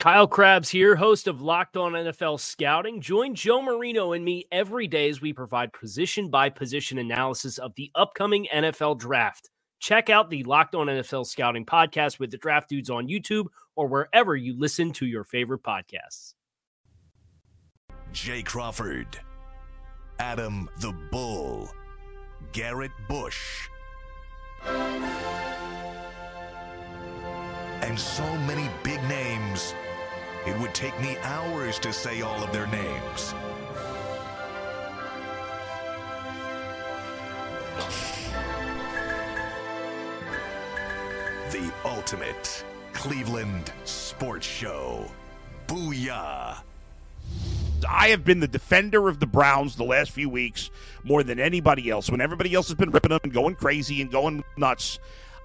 Kyle Crabbs here, host of Locked On NFL Scouting. Join Joe Marino and me every day as we provide position by position analysis of the upcoming NFL draft. Check out the Locked On NFL Scouting podcast with the draft dudes on YouTube or wherever you listen to your favorite podcasts. Jay Crawford, Adam the Bull, Garrett Bush, and so many big names. It would take me hours to say all of their names. The ultimate Cleveland sports show. Booyah! I have been the defender of the Browns the last few weeks more than anybody else. When everybody else has been ripping them and going crazy and going nuts,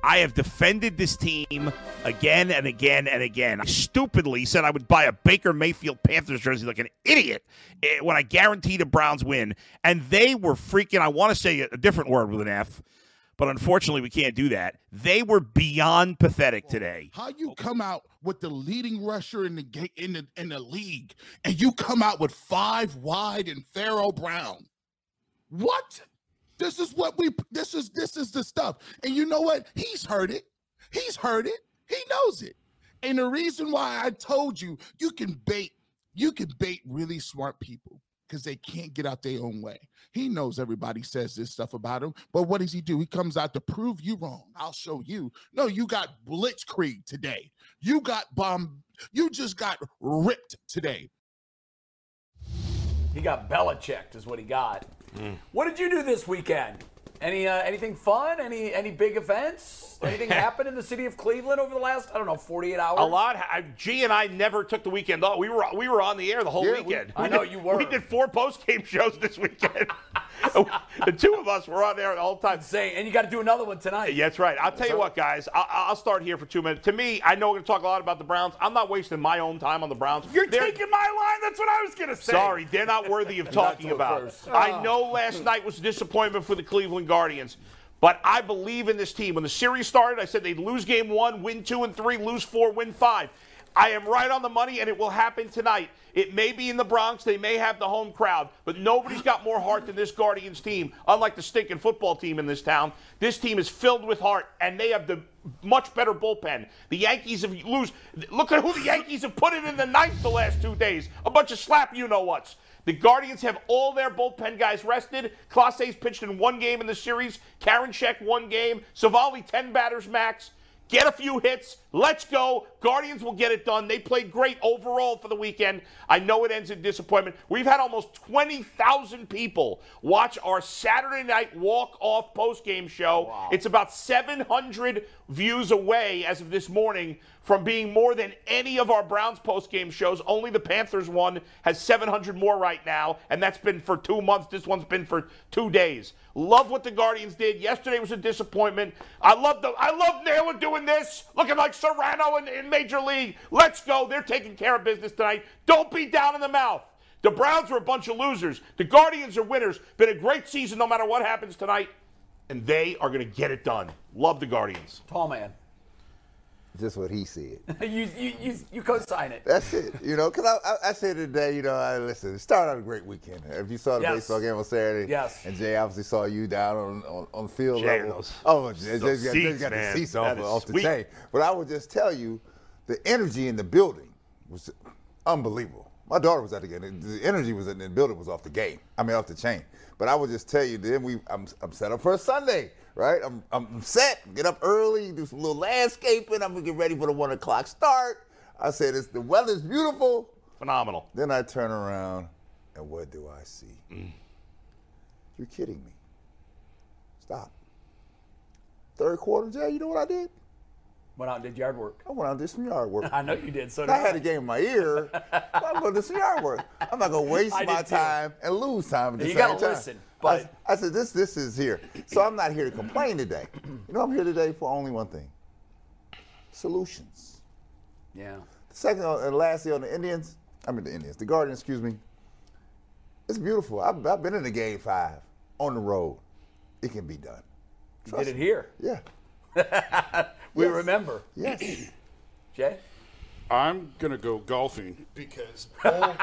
I have defended this team again and again and again. I stupidly said I would buy a Baker Mayfield Panthers jersey like an idiot eh, when I guaranteed the Browns win. And they were freaking, I want to say a different word with an F, but unfortunately we can't do that. They were beyond pathetic today. How you come out with the leading rusher in the in the in the league and you come out with five wide and Pharaoh Brown? What? This is what we this is this is the stuff. And you know what? He's heard it. He's heard it. He knows it. And the reason why I told you you can bait you can bait really smart people because they can't get out their own way. He knows everybody says this stuff about him, but what does he do? He comes out to prove you wrong. I'll show you. No, you got blitzkrieg today. You got bomb. You just got ripped today. He got Belichicked, is what he got. What did you do this weekend? Any uh, anything fun? Any any big events? Anything happen in the city of Cleveland over the last I don't know 48 hours? A lot. I, G and I never took the weekend off. We were we were on the air the whole Yeah, we- weekend. I We know did- you were. We did four post game shows this weekend. the two of us were on there the whole time. Say, and you got to do another one tonight. Yeah, that's right. I'll tell you what, guys. I'll, I'll start here for two minutes. To me, I know we're going to talk a lot about the Browns. I'm not wasting my own time on the Browns. You're They're- taking my line. That's what I was going to say. Sorry, they're not worthy of talking about. first. I know last night was a disappointment for the Cleveland Guardians, but I believe in this team. When the series started, I said they'd lose game one, win two and three, lose four, win five. I am right on the money, and it will happen tonight. It may be in the Bronx. They may have the home crowd, but nobody's got more heart than this Guardians team. Unlike the stinking football team in this town, this team is filled with heart, and they have the much better bullpen. The Yankees have lose. Look at who the Yankees have put in in the ninth the last two days. A bunch of slap you know whats. The Guardians have all their bullpen guys rested. Clase's pitched in one game in the series. Karinchak one game. Civale ten batters max. Get a few hits. Let's go. Guardians will get it done. They played great overall for the weekend. I know it ends in disappointment. We've had almost 20,000 people watch our Saturday night walk-off post-game show. It's about 700 views away as of this morning from being more than any of our Browns post-game shows. Only the Panthers one has 700 more right now, and that's been for two months. This one's been for two days. Love what the Guardians did. Yesterday was a disappointment. I love the I love Naylor doing this, looking like Cerrano in, in Major League. Let's go. They're taking care of business tonight. Don't be down in the mouth. The Browns are a bunch of losers. The Guardians are winners. Been a great season no matter what happens tonight. And they are going to get it done. Love the Guardians. Tall man. Just what he said. you, you, you, you co-sign it. That's it. You know, because I, I, I said today, you know, I listen, it started out a great weekend. If you saw the Yes. baseball game on Saturday, Yes. and Jay obviously saw you down on, on, on field Jay, level. those- oh, Jay, those Jay got, seats, Jay got man. the seats That off, off the chain. But I would just tell you, the energy in the building was unbelievable. My daughter was at the game. The energy was in the building was off the game. I mean, off the chain. But I would just tell you, then we, I'm, I'm set up for a Sunday, right? I'm, I'm set. Get up early, do some little landscaping. I'm gonna get ready for the one o'clock start. I said, it's the weather's beautiful. Phenomenal. Then I turn around, and what do I see? Mm. You're kidding me. Stop. Third quarter, Jay, you know what I did? Went out and did yard work. I went out and did some yard work. I know you did. So did I had a game in my ear. I'm going to do some yard work. I'm not going to waste I my time and lose time at the You gotta time. listen, I, but- I said, this, this is here. So I'm not here to complain today. You know, I'm here today for only one thing solutions. Yeah. Second uh, and lastly on the Indians, I mean the Indians, the Guardians, excuse me. It's beautiful. I've, I've been in the game five on the road. It can be done. You did it here. Yeah. We Yes. remember. Yes. Jay? I'm gonna go golfing because Bull,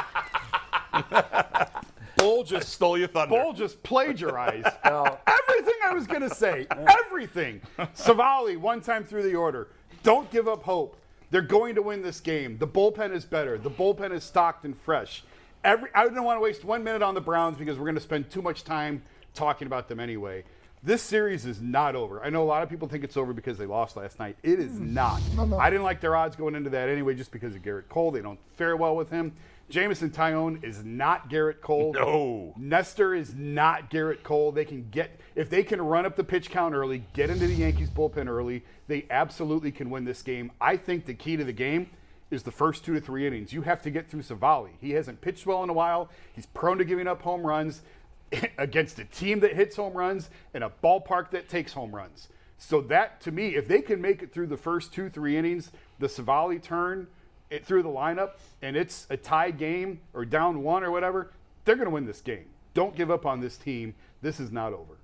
uh, Bull just Stole your thunder. Bull just plagiarized everything I was gonna say. Everything. Civale, one time through the order. Don't give up hope. They're going to win this game. The bullpen is better. The bullpen is stocked and fresh. Every I don't want to waste one minute on the Browns because we're going to spend too much time talking about them anyway. This series is not over. I know a lot of people think it's over because they lost last night. It is mm. not. I didn't like their odds going into that anyway, just because of Gerrit Cole. They don't fare well with him. Jameson Taillon is not Gerrit Cole. No. Nestor is not Gerrit Cole. They can get if they can run up the pitch count early, get into the Yankees bullpen early, they absolutely can win this game. I think the key to the game is the first two to three innings. You have to get through Civale. He hasn't pitched well in a while. He's prone to giving up home runs against a team that hits home runs and a ballpark that takes home runs. So that to me, if they can make it through the first two, three innings, the Civale turn it through the lineup and it's a tie game or down one or whatever, they're going to win this game. Don't give up on this team. This is not over.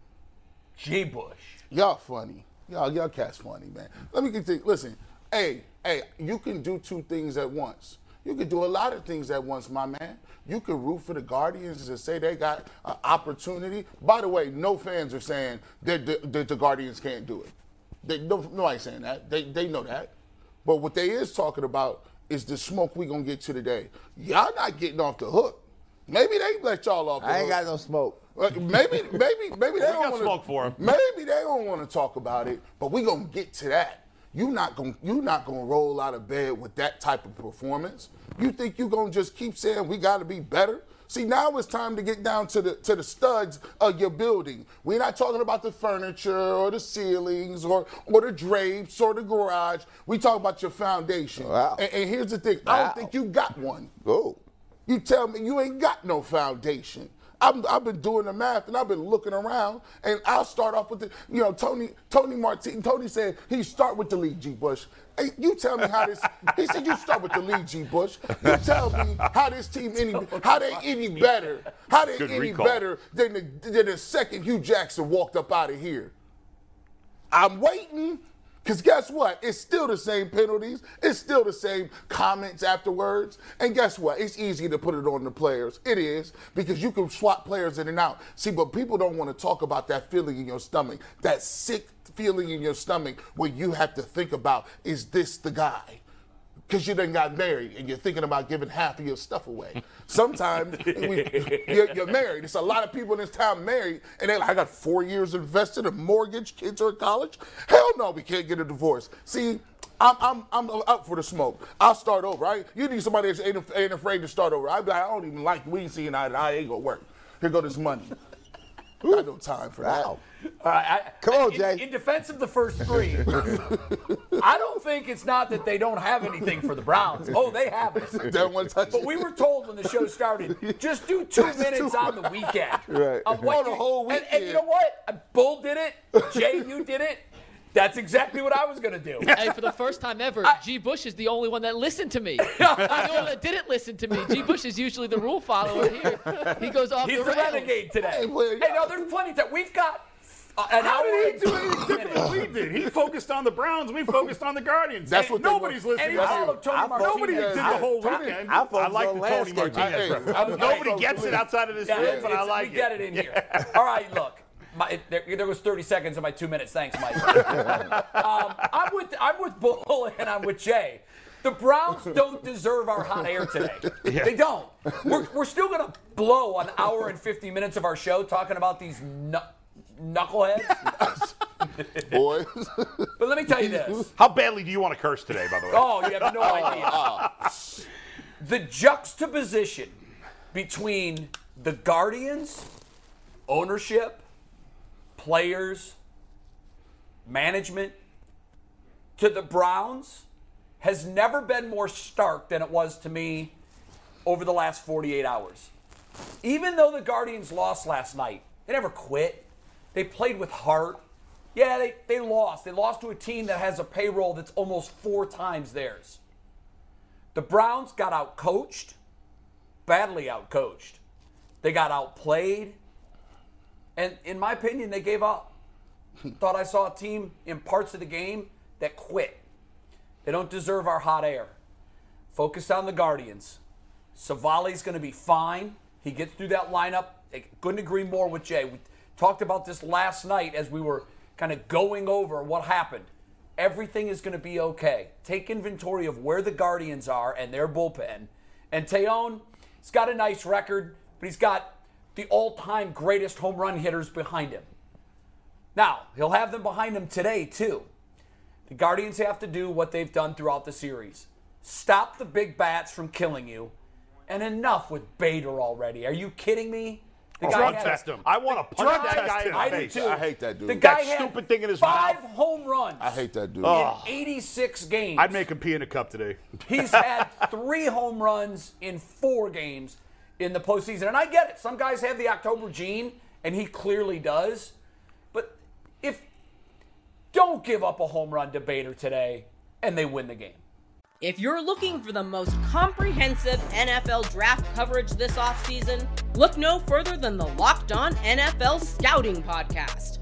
G. Bush. Y'all funny. Y'all, y'all cats funny, man. Let me get to listen. Hey, hey, you can do two things at once. You could do a lot of things at once, my man. You could root for the Guardians and say they got an opportunity. By the way, no fans are saying that the, that the Guardians can't do it. They, no, nobody's saying that. They, they know that. But what they is talking about is the smoke we gonna get to today. Y'all not getting off the hook. Maybe they let y'all off the I hook. ain't got no smoke. Uh, maybe, maybe, maybe they don't wanna, smoke for 'em. Maybe they don't want to talk about it, but we gonna get to that. You not gonna you not gonna roll out of bed with that type of performance. You think you're gonna just keep saying we got to be better? See, now it's time to get down to the to the studs of your building. We're not talking about the furniture or the ceilings or or the drapes or the garage. We talk about your foundation. Wow. And, and here's the thing: I don't think you got one. Go. You tell me you ain't got no foundation. I'm, I've been doing the math and I've been looking around, and I'll start off with the, you know, Tony Tony Martin. Tony said he start with the league, G. Bush. Hey, you tell me how this. He said you start with the league, G. Bush. You tell me how this team any, how they any better, how they Good any recall. better than the, than the second Hue Jackson walked up out of here. I'm waiting. Because guess what? It's still the same penalties. It's still the same comments afterwards. And guess what? It's easy to put it on the players. It is because you can swap players in and out. See, but people don't want to talk about that feeling in your stomach, that sick feeling in your stomach where you have to think about, is this the guy? Because you done got married and you're thinking about giving half of your stuff away. Sometimes we, you're, you're married. There's a lot of people in this town married, and they're like, I got four years invested, a mortgage, kids are in college. Hell no, we can't get a divorce. See, I'm, I'm, I'm up for the smoke. I'll start over. Right? You need somebody that ain't, ain't afraid to start over. Like, I don't even like. We seeing eye to eye. Ain't gonna work. Here go this money. Got no time for that. All right, I, Come on, in, Jay. In defense of the first three, I don't think it's not that they don't have anything for the Browns. Oh, they have it. That one touch. But we were told when the show started, just do two minutes on the weekend. Right. Of what Oh, the you- whole and- And, you know what? Bull did it. Jay, you did it. That's exactly what I was going to do. Hey, for the first time ever, G. Bush is the only one that listened to me. I'm the only one that didn't listen to me. G. Bush is usually the rule follower here. He goes off He's the the rails. renegade today. Hey, well, Hey, no, there's plenty of time. We've got uh, an How hour did he do and anything different than we did? He focused on the Browns. We focused on the Guardians. That's what nobody's listening And he to. Tony Martinez. Nobody did the whole I- weekend. I focus I like the Tony. Martinez. Hey, reference. I'm- Nobody gets it outside of this Yeah, room, but I it's- like we it. get it in here. All right, look. My, it- there, there was 30 seconds of my two minutes. Thanks, Mike. um, I'm with I'm with Bull and I'm with Jay. The Browns don't deserve our hot air today. They don't. We're, we're still going to blow an hour and 50 minutes of our show talking about these nu- knuckleheads. boys. But let me tell you this. How badly do you want to curse today, by the way? Oh, you have no idea. The juxtaposition between the Guardians, ownership, players, management to the Browns has never been more stark than it was to me over the last 48 hours. Even though the Guardians lost last night, they never quit. They played with heart. Yeah, they, they lost. They lost to a team that has a payroll that's almost four times theirs. The Browns got out coached, badly out coached. They got outplayed. And in my opinion, they gave up. Thought I saw a team in parts of the game that quit. They don't deserve our hot air. Focus on the Guardians. Civale's going to be fine. He gets through that lineup. I couldn't agree more with Jay. We talked about this last night as we were kind of going over what happened. Everything is going to be okay. Take inventory of where the Guardians are and their bullpen. And Taillon, he's got a nice record, but he's got the all time greatest home run hitters behind him. Now, he'll have them behind him today, too. The Guardians have to do what they've done throughout the series stop the big bats from killing you. And enough with Bader already. Are you kidding me? The Drug test him. I want to punch Drug that guy in him. the I do face. too. I hate that dude. The guy That stupid thing in his five mouth. home runs I hate that dude. Oh. in 86 games. I'd make him pee in a cup today. He's had three home runs in four games in the postseason. And I get it. Some guys have the October gene, and he clearly does. But if don't give up a home run to Bader today and they win the game. If you're looking for the most comprehensive NFL draft coverage this offseason, look no further than the Locked On NFL Scouting Podcast.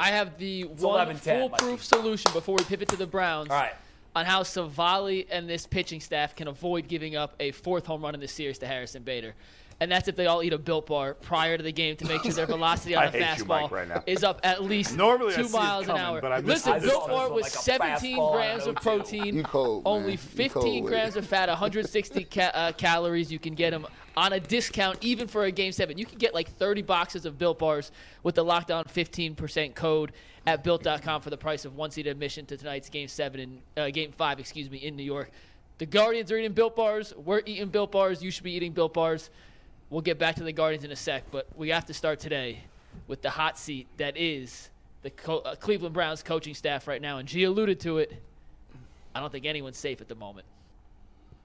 I have the one 11-10, foolproof solution before we pivot to the Browns. All right. On how Civale and this pitching staff can avoid giving up a fourth home run in this series to Harrison Bader. And that's if they all eat a built bar prior to the game to make sure their velocity on I the hate you, Mike, fastball right now. is up at least Normally I two see it miles an coming, hour. but I missed Listen, it this built bar with Like 17 grams of protein, cold, only 15 cold grams of fat, 160 ca- uh, calories. You can get them on a discount even for a game seven. You can get like 30 boxes of built bars with the lockdown 15% code at built.com for the price of one seat admission to tonight's game seven and uh, game five, excuse me, in New York. The Guardians are eating built bars. We're eating built bars. You should be eating built bars. We'll get back to the Guardians in a sec, but we have to start today with the hot seat that is the Co- uh, Cleveland Browns coaching staff right now. And G alluded to it. I don't think anyone's safe at the moment.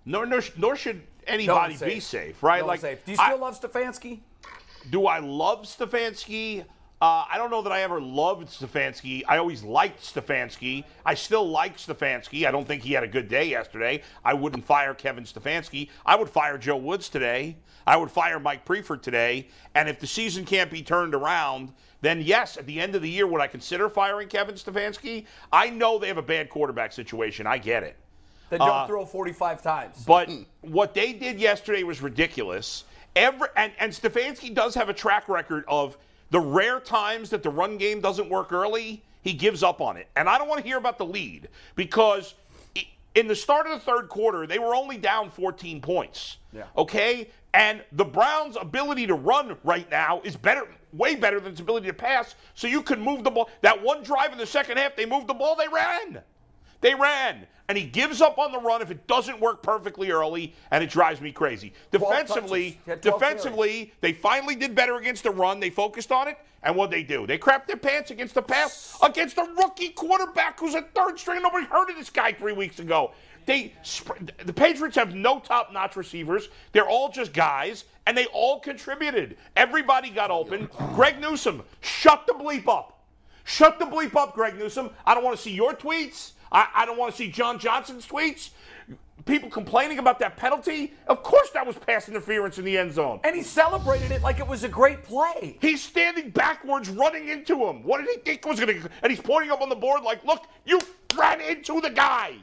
Nor, nor, nor should No anybody be safe, right? No like, safe. Do you I- still love Stefanski? Do I love Stefanski? Uh, I don't know that I ever loved Stefanski. I always liked Stefanski. I still like Stefanski. I don't think he had a good day yesterday. I wouldn't fire Kevin Stefanski. I would fire Joe Woods today. I would fire Mike Priefer today. And if the season can't be turned around, then yes, at the end of the year, would I consider firing Kevin Stefanski? I know they have a bad quarterback situation. I get it. Then don't Uh, throw 45 times. But what they did yesterday was ridiculous. Every and, and Stefanski does have a track record of the rare times that the run game doesn't work early, he gives up on it. And I don't want to hear about the lead because in the start of the third quarter, they were only down 14 points. Yeah. Okay? And the Browns' ability to run right now is better, way better than its ability to pass. So you can move the ball. That one drive in the second half, they moved the ball, they ran. They ran. And he gives up on the run if it doesn't work perfectly early, and it drives me crazy. 12 Defensively, touches. He had 12 defensively, they finally did better against the run. They focused on it, and what they do? They crapped their pants against the pass against a rookie quarterback who's a third string. Nobody heard of this guy three weeks ago. They the Patriots have no top-notch receivers. They're all just guys, and they all contributed. Everybody got open. Greg Newsome, shut the bleep up. Shut the bleep up, Greg Newsome. I don't want to see your tweets. I, I don't want to see John Johnson's tweets. People complaining about that penalty. Of course, that was pass interference in the end zone. and he celebrated it like it was a great play. He's standing backwards, running into him. What did he think was going to? And he's pointing up on the board like, "Look, you ran into the guy."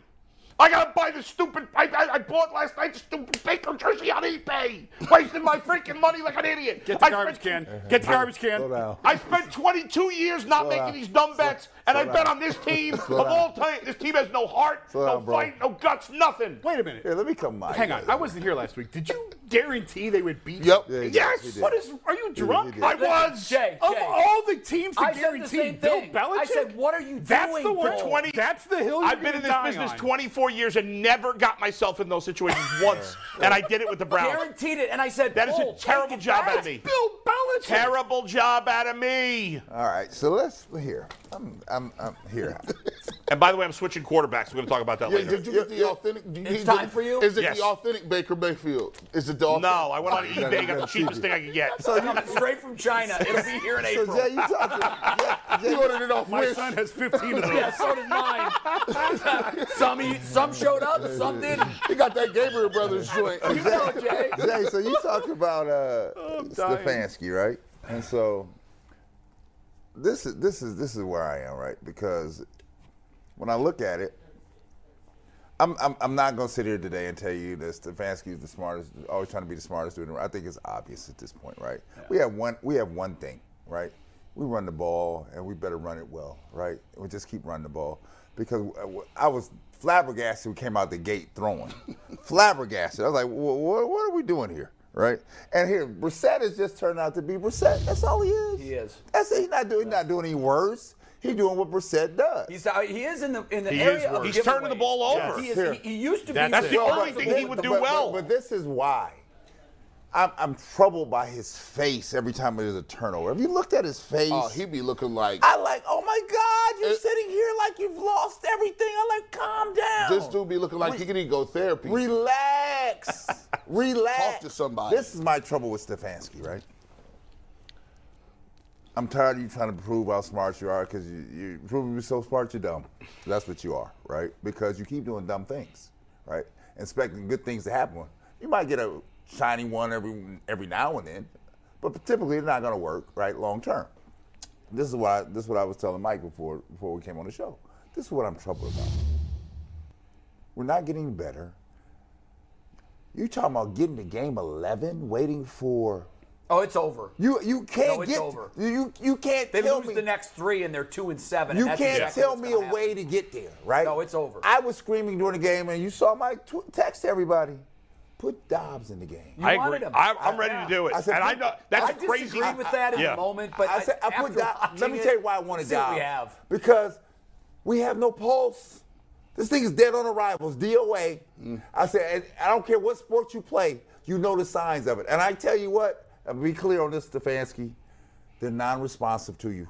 I gotta buy the stupid. I, I, I bought last night the stupid Baker jersey on eBay, wasting my freaking money like an idiot. Get the I garbage spent- can. Get the garbage can. I spent 22 years not Slow making down. these dumb bets, and I bet on this team Slow of down. all time. This team has no heart, Slow no down, bro. fight, no guts, nothing. Wait a minute. Here, let me come my Hang on. I wasn't here last week. Did you guarantee they would beat? Yep. Yeah, he. Yes. What is? Are you drunk? did. I was. Jay, Of Jay, all the teams to I said the guarantee same Bill thing. Belichick, I said, what are you doing? That's doing the one. 20 That's the hill. I've been in this business on. 24 years and never got myself in those situations once, and I did it with the Browns. guaranteed it, and I said That is a oh, terrible job out of me. Bill Belichick. Terrible job out of me. All right, so let's here. I'm I'm, I'm here. And by the way, I'm switching quarterbacks. We're going to talk about that Yeah, later. did you get the authentic? did you It's get- time for you? Is it Yes. the authentic Baker Mayfield? Is it the authentic? No, I went on eBay, got the gotta cheapest thing I could get. So you, Coming straight from China. It'll be here in April. so April. Jay, you talking? Yeah, He Jay, ordered it off My Wish. son has 15 of those. yeah, so does mine. some he- some showed up, some didn't. He got that Gabriel Brothers joint. You know, Jay. Jay, so you talk about uh, dying. Stefanski, right? And so this is this is this is where I am, right? Because when I look at it, I'm I'm, I'm not gonna sit here today and tell you that Stefanski is the smartest, always trying to be the smartest dude. in the room. I think it's obvious at this point, right? We have one we have one thing, right? We run the ball, and we better run it well, right? We just keep running the ball because uh, I was flabbergasted. We came out the gate throwing, flabbergasted. I was like, what, what are we doing here? Right, and here Brissett has just turned out to be Brissett. That's all he is. He is. That's it. He's not doing. He's not doing any worse. He's doing what Brissett does. He's uh, he is in the in the He area of worse. He's turning the ball over. He, is, he, he used to That's be. That's the only thing he would do but- well. But, this is why. I'm, I'm troubled by his face every time there's a turnover. Have you looked at his face? Oh, he'd be looking like I like, oh my God, you're Uh, sitting here like you've lost everything. I'm like, calm down. this dude be looking like he could go therapy. Relax. Relax. Talk to somebody. This is my trouble with Stefanski, right? I'm tired of you trying to prove how smart you are because you, you proving you're so smart, you're dumb. That's what you are, right? Because you keep doing dumb things, right? Expecting good things to happen. You might get a shiny one every every now and then, but typically it's not going to work, right? Long term. This is what I, this is what I was telling Mike before before we came on the show. This is what I'm troubled about. We're not getting better. You talking about getting to game 11, waiting for Oh, it's over. you? You can't No, it's get over. you. You can't They tell lose me the next three, and they're two and seven. you and can't exactly tell me a gonna way to get there, right? No, it's over. I was screaming during the game, and you saw my tw- text everybody. Put Dobbs in the game. You I agree. him. I, I'm ready Yeah. to do it. I said, and I know that's I crazy. disagreed with that in Yeah. the moment, but I said I put Dobbs. Let me tell you why I wanted see what Dobbs. we have. Because we have no pulse. This thing is dead on arrivals. DOA. Mm. I said, I don't care what sport you play, you know the signs of it. And I tell you what, and Uh, be clear on this, Stefanski, they're non-responsive to you.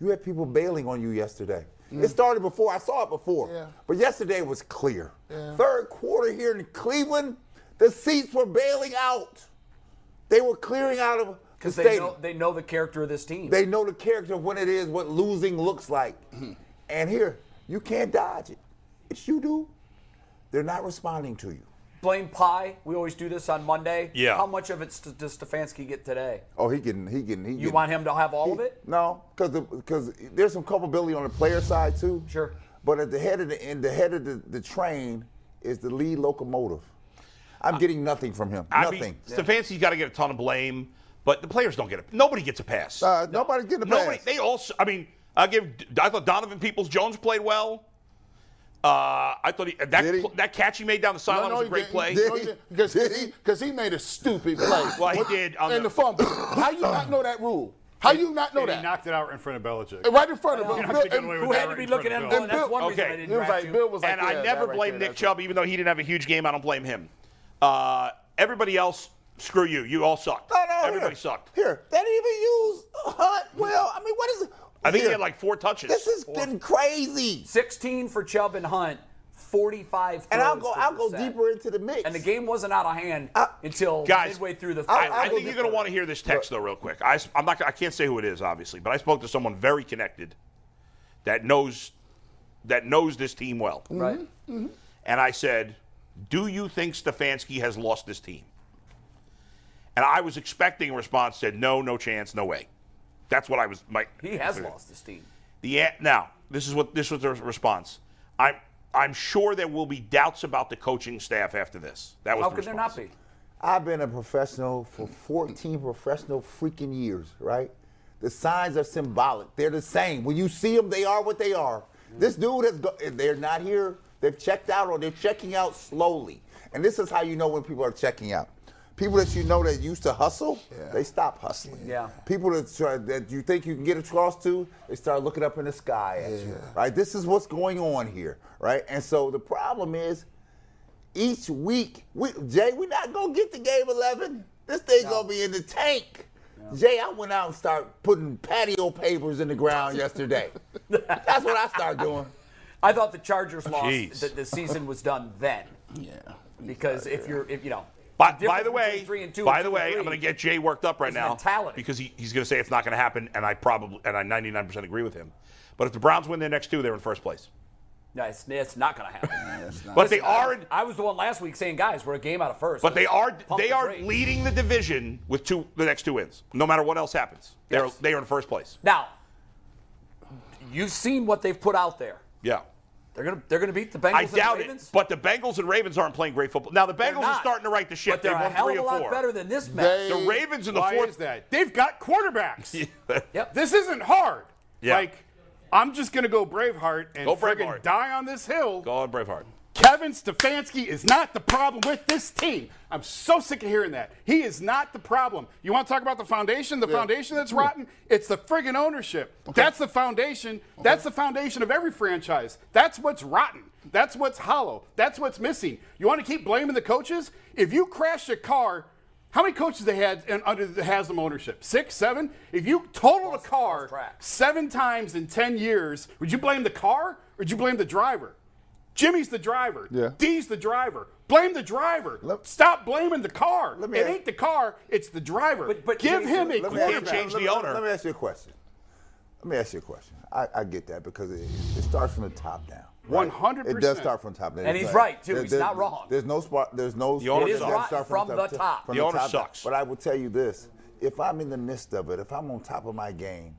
You had people bailing on you yesterday. Mm. It started before. I saw it before. Yeah. But yesterday was clear. Yeah. Third quarter here in Cleveland, the seats were bailing out. They were clearing out of the because they stadium. know they know the character of this team. They know the character of what it is, what losing looks like. Mm-hmm. and here, you can't dodge it. It's you do. They're not responding to you. Blame Pie. We always do this on Monday. Yeah. How much of it st- does Stefanski get today? Oh, he can, he can, he You can- want him to have all of it? No, because because there's some culpability on the player side too. Sure. But at the head of the in the head of the, the train is the lead locomotive. I'm getting nothing from him. I nothing. mean, Stefanski's got to get a ton of blame, but the players don't get it. Nobody gets a pass. uh, Nobody's getting a Nobody. pass. They also. I mean, I give. I thought Donovan Peoples Jones played well. Uh, I thought he, that he? pl- that catch he made down the sideline was a great didn't. play. Did he? Because he, he? he made a stupid play. Well, he What- did on and the- the fumble. How you not know that rule? How you not know that? he knocked it out in front of Belichick. Right in front of You're him. not Bill- gonna get and- away with Who that had to be looking at him Bill. that's one reason I Okay. didn't was like. Bill was like, and yeah, I that never right blame there, Nick that's Chubb, even though he didn't have a huge game. I don't blame him. Uh, everybody else, screw you. You all sucked. No, no, Everybody here. sucked. Here, they didn't even use Hunt well. I mean, what is it? I think he had like four touches. This is been crazy. 16 for Chubb and Hunt, 45 And I'll go. I'll go Brissett. deeper into the mix. And the game wasn't out of hand I- until Guys, midway through the I, third. I I'll think you're going to want to hear this text though, real quick. I, am not. I can't say who it is, obviously, but I spoke to someone very connected that knows that knows this team well. right? Mm-hmm. Mm-hmm. And I said, "Do you think Stefanski has lost this team?" And I was expecting a response. Said, "No, no chance, no way." That's what I was. My He has lost his team. the now this is what this was the response. I I'm sure there will be doubts about the coaching staff after this. That was How the could there not be? I've been a professional for 14 professional freaking years, right? The signs are symbolic. They're the same. When you see them, they are what they are. This dude has go- they're not here. They've checked out or they're checking out slowly. And this is how you know when people are checking out. People that you know that used to hustle, they stop hustling. Yeah. People that try, that you think you can get across to, they start looking up in the sky at you. Right? This is what's going on here, right? And so the problem is each week, we, Jay, we're not gonna get to game 11. This thing gonna be in the tank. Jay, I went out and started putting patio papers in the ground yesterday. That's what I started doing. I thought the Chargers lost. Jeez. The, the season was done then. Yeah. Because if you're, if you know. By, the by the way, three and two by and the two and way, I'm going to get Jay worked up right now mentality. because he, he's going to say it's not going to happen, and I probably and I 99% agree with him. But if the Browns win their next two, they're in first place. No, it's, it's not going to happen. But they Listen, I are, was- I was the one last week saying, guys, we're a game out of first. but they Let's are they the are brakes. leading the division with two the next two wins. No matter what else happens, they're Yes. they are in first place. Now, you've seen what they've put out there. Yeah. They're gonna they're gonna beat the Bengals I and doubt the it, but the Bengals and Ravens aren't playing great football. Now the They're Bengals are starting to right the ship. But they're They've a won hell three of a or lot four. better than this mess. the Ravens in the Why fourth. is that? They've got quarterbacks. Yep. This isn't hard. Yeah. Like, I'm just gonna go Braveheart and Go friggin' Braveheart. die on this hill. Go on, Braveheart. Kevin Stefanski is not the problem with this team. I'm so sick of hearing that. He is not the problem. You want to talk about the foundation? The foundation that's rotten? It's the friggin' ownership. That's the foundation. That's the foundation of every franchise. That's what's rotten. That's what's hollow. That's what's missing. You want to keep blaming the coaches? If you crash a car, how many coaches they had in, under the Haslam ownership? Six, seven? If you total a car seven times in 10 years, would you blame the car or would you blame the driver? Jimmy's the driver. Yeah. D's the driver. Blame the driver. Stop blaming the car. Let me it ask- ain't the car, it's the driver. But- but Give him a Let me ask you- quarterback. change the owner. Let me ask you a question. Let me ask you a question. I, I get that because it, it starts from the top down. 100%. It does start from the top down. And he's There's- right, too. there- He's there- not wrong. There's no spot. There's no. The owner it is does rotten start from the top. From The owner top down. sucks. But I will tell you this: if I'm in the midst of it, if I'm on top of my game,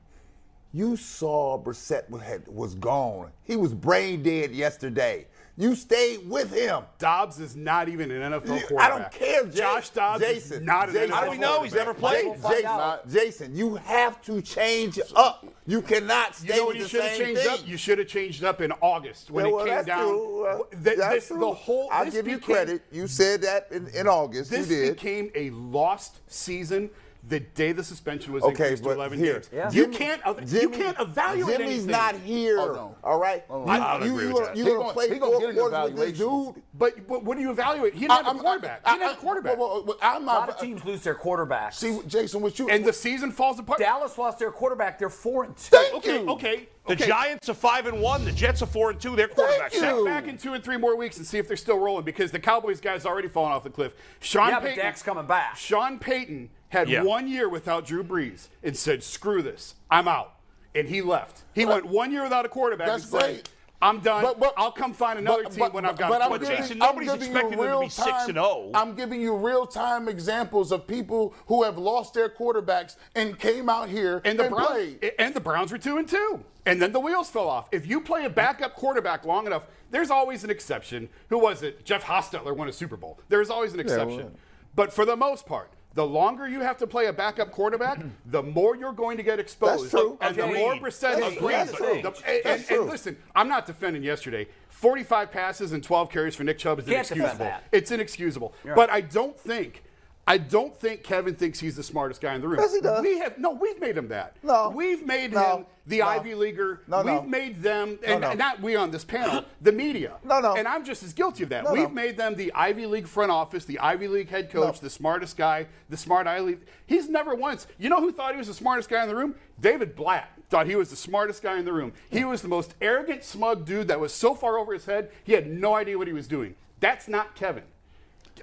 you saw Brissett was, had, was gone. He was brain dead yesterday. You stayed with him. Dobbs is not even an NFL You- quarterback. I don't care, Jay- Josh Dobbs Jason. is not an Jason. NFL How do we know he's never played? Jay- We'll Jason, out. Jason, you have to change up. You cannot stay You know with you the same changed thing. up? You should have changed up in August when Yeah, it came that's down. true. That's this- true. The whole. I'll this give you credit. You said that in, in August. This you did. became a lost season the day the suspension was Okay, increased to 11 here, games. Yeah. You Jimmy- can't. ev- you can't evaluate Jimmy's anything. not oh, here. Oh, no. All right. Oh, you, I don't you, agree you with gonna, that. you He gonna gonna- play he gonna four get an quarters with this dude? But, but what do you evaluate? He didn't have a I'm- quarterback. I- he didn't have a I- quarterback. well, well, I'm A not. lot of teams lose their quarterbacks. See, Jason, what you and the season falls apart. Dallas lost their quarterback. They're four and two. Thank Okay, you. okay. The okay. Giants are five and one. The Jets are four and two. Their quarterback's you. out. Check back in two and three more weeks and see if they're still rolling because the Cowboys guys already fallen off the cliff. Sean Yeah, but Dak's coming back. Sean Payton had Yeah. one year without Drew Brees and said, "Screw this, I'm out," and he left. He went one year without a quarterback. That's and said. I'm done. But- but- I'll come find another But- team but- when I've got but a I'm But quarterback. Jason, I'm nobody's giving you expecting them to be real six and oh. I'm giving you real time examples of people who have lost their quarterbacks and came out here and the and Browns played. and the Browns were two and two, and then the wheels fell off. If you play a backup quarterback long enough, there's always an exception. Who was it? Jeff Hostetler won a Super Bowl. There's always an exception. well- But for the most part, the longer you have to play a backup quarterback, the more you're going to get exposed. That's true. And the more Brissett That's agrees. true. The- and, and- and listen, I'm not defending yesterday. 45 passes and 12 carries for Nick Chubb is Can't inexcusable. It's inexcusable. But I don't think. I don't think Kevin thinks he's the smartest guy in the room. Yes, he does. We have no. We've made him that. No. We've made No. him the No. Ivy leaguer. No, no. We've made them, and, no. not we on this panel, the media. No, no. And I'm just as guilty of that. We've made them the Ivy League front office, the Ivy League head coach, the smartest guy, the smart Ivy League. He's never once. You know who thought he was the smartest guy in the room? David Blatt thought he was the smartest guy in the room. He was the most arrogant, smug dude that was so far over his head, he had no idea what he was doing. That's not Kevin.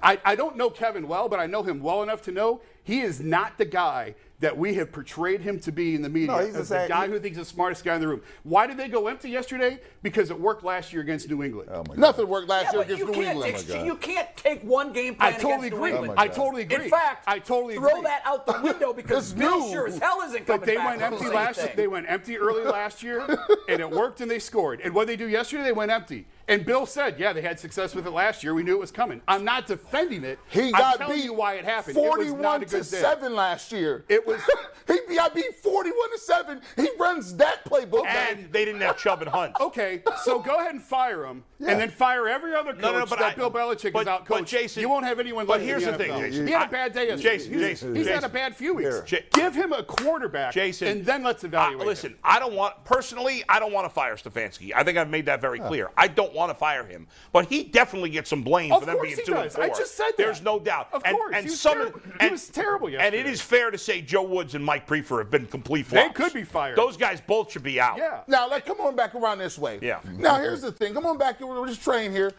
I, I don't know Kevin well, but I know him well enough to know he is not the guy that we have portrayed him to be in the media No, he's the as the same- guy he- who thinks the smartest guy in the room. Why did they go empty yesterday? Because it worked last year against New England. Oh my God. Nothing worked last Yeah, year against New England. ex- oh you can't take one game I plan totally against agree. New England. Oh I totally agree. In fact, I totally throw agree. that out the window because It's Bill new. sure as hell isn't coming But they back went empty last. thing. They went empty early last year, and it worked, and they scored. And what they do yesterday, they went empty. And Bill said, "Yeah, they had success with it last year. We knew it was coming." I'm not defending it. He I'm got telling beat you why it happened. It was not 41 a to day. 7 last year. It was- he got beat 41 to 7. He runs that playbook. And they didn't have Chubb and Hunt. Okay, so go ahead and fire him, and then fire every other coach No, no, but that I- Bill Belichick but- is out but. Jason- you won't have anyone. but left here's the the thing, Jason. He had I- a bad day yesterday. Jason, he's, Jason, he's had a bad few weeks. Ja- Give him a quarterback, Jason, and then let's I- evaluate. listen, him. I don't want personally. I don't want to fire Stefanski. I think I've made that very clear. I don't want to fire him, but he definitely gets some blame Of for them course being he two and does. four. I just said that. There's no doubt. Of and, course. and He was some terrible. of- He and- was terrible And it yesterday. is fair to say Joe Woods and Mike Priefer have been complete flops. They could be fired. Those guys both should be out. Yeah. Now, like, come on back around this way. Yeah. Now, here's the thing. Come on back. We're just train here.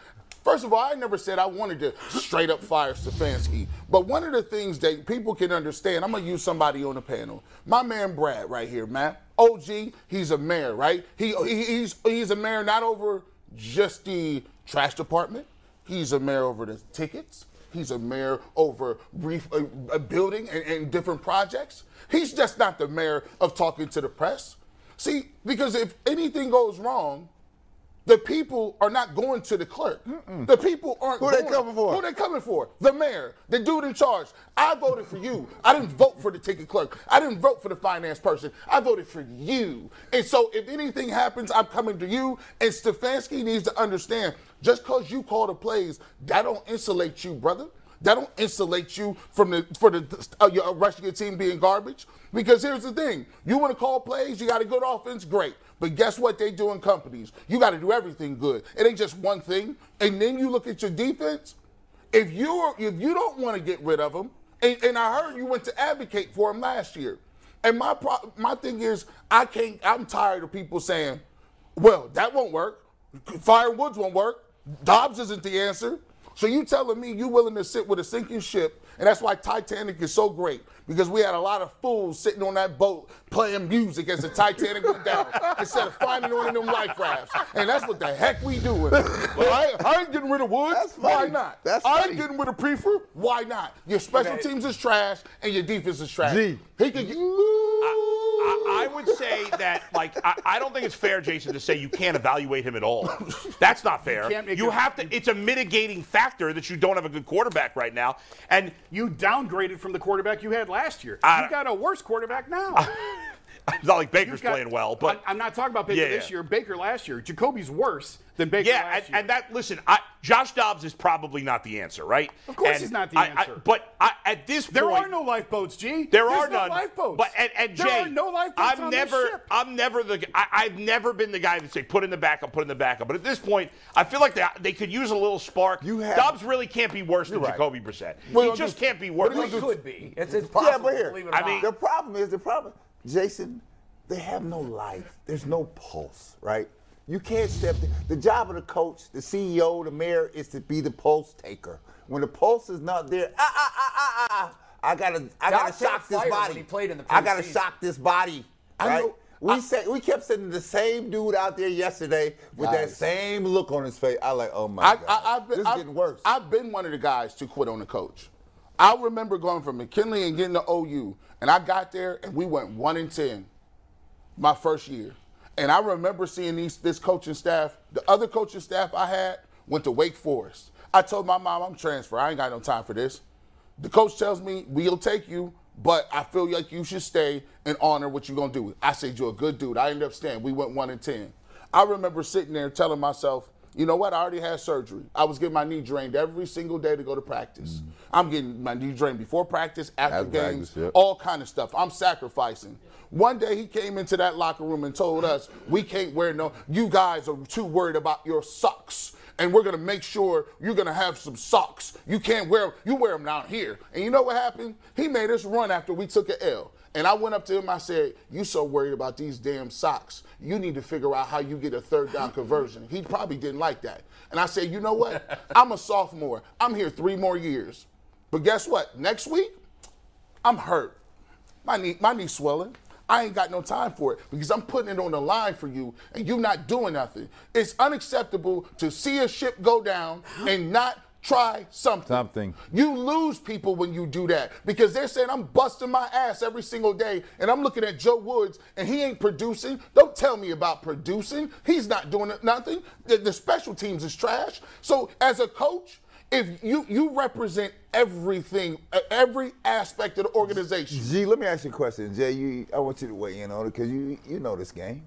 First of all, I never said I wanted to straight up fire Stefanski. But one of the things that people can understand, I'm going to use somebody on the panel. My man Brad right here, man. OG, he's a mayor, right? He, he he's he's a mayor not over just the trash department. He's a mayor over the tickets. He's a mayor over brief, uh, a building and, and different projects. He's just not the mayor of talking to the press. See, because if anything goes wrong, the people are not going to the clerk. The people aren't. Who they coming for? Who they coming for? The mayor, the dude in charge. I voted for you. I didn't vote for the ticket clerk. I didn't vote for the finance person. I voted for you. And so, if anything happens, I'm coming to you. And Stefanski needs to understand: just because you call the plays, that don't insulate you, brother. That don't insulate you from the for the uh, your rest of your team being garbage. Because here's the thing: you want to call plays, you got a good offense, great. But guess what they do in companies? You got to do everything good. It ain't just one thing. And then you look at your defense. If you if you don't want to get rid of them, and, and I heard you went to advocate for him last year. And my pro, my thing is, I can't. I'm tired of people saying, "Well, that won't work. Fire Woods won't work. Dobbs isn't the answer." So you telling me you willing to sit with a sinking ship, and that's why Titanic is so great because we had a lot of fools sitting on that boat playing music as the Titanic went down instead of finding one of them life rafts. And that's what the heck we doing. Well, I, I ain't getting rid of Woods. That's Why not? That's I funny. ain't getting rid of Priefer. Why not? Your special Okay. teams is trash and your defense is trash. G. He could get. I, I would say that, like, I, I don't think it's fair, Jason, to say you can't evaluate him at all. That's not fair. can't make You a- have to. It's a mitigating factor that you don't have a good quarterback right now, and You downgraded from the quarterback you had last year. I- you got a worse quarterback now. It's not like Baker's You've got- playing well, but I, am not talking about Baker Yeah, this year. Baker last year. Jacoby's worse than Baker yeah, last and, year. and that listen, I, Josh Dobbs is probably not the answer, right? Of course And he's not the I- I- answer. but I, at this there point, there are no lifeboats, G. There There's are no none. lifeboats. But and, and there Jay, are no lifeboats I'm on this never, ship. I'm never the, I, I've never been the guy that say put in the backup, put in the backup. But at this point, I feel like they, they could use a little spark. You have- Dobbs really can't be worse than right. Jacoby Brissett. Well, he just just- can't be worse. It could be. It's, it's possible. Yeah, but here, believe it or I not. mean- the problem is the problem, Jason. They have no life. There's no pulse, right? You can't step. The job of the coach, the CEO, the mayor is to be the pulse taker. When the pulse is not there, ah ah ah ah ah, ah I gotta, I gotta shock this body. he played in the I gotta shock this body. I Right? know- We said we kept sending the same dude out there yesterday with that same look on his face. I like, oh my I, god, I, I've been, this is I've, getting worse. I've been one of the guys to quit on the coach. I remember going from McKinley and getting to OU, and I got there and we went one and ten my first year. And I remember seeing these this coaching staff. The other coaching staff I had went to Wake Forest. I told my mom I'm transfer. I ain't got no time for this. The coach tells me we'll take you, but I feel like you should stay and honor what you're gonna do. I said you're a good dude. I ended up staying. We went one and ten. I remember sitting there telling myself, you know what? I already had surgery. I was getting my knee drained every single day to go to practice. Mm-hmm. I'm getting my knee drained before practice, after After games, practice, yep. all kind of stuff. I'm sacrificing. One day he came into that locker room and told us, we can't wear no, you guys are too worried about your socks. And we're gonna make sure you're gonna have some socks. You can't wear, you wear them down here. And you know what happened? He made us run after we took an L. And I went up to him, I said, You so worried about these damn socks. You need to figure out how you get a third down conversion. He probably didn't like that. And I said, You know what? I'm a sophomore. I'm here three more years. But guess what? Next week, I'm hurt. my knee, my knee swelling. I ain't got no time for it because I'm putting it on the line for you and you not doing nothing. It's unacceptable to see a ship go down and not try something. Something. You lose people when you do that because they're saying I'm busting my ass every single day and I'm looking at Joe Woods and he ain't producing. Don't tell me about producing. He's not doing nothing. The, the special teams is trash. So as a coach, if you you represent everything, every aspect of the organization. G, let me ask you a question. Jay, you, I want you to weigh in on it because you you know this game.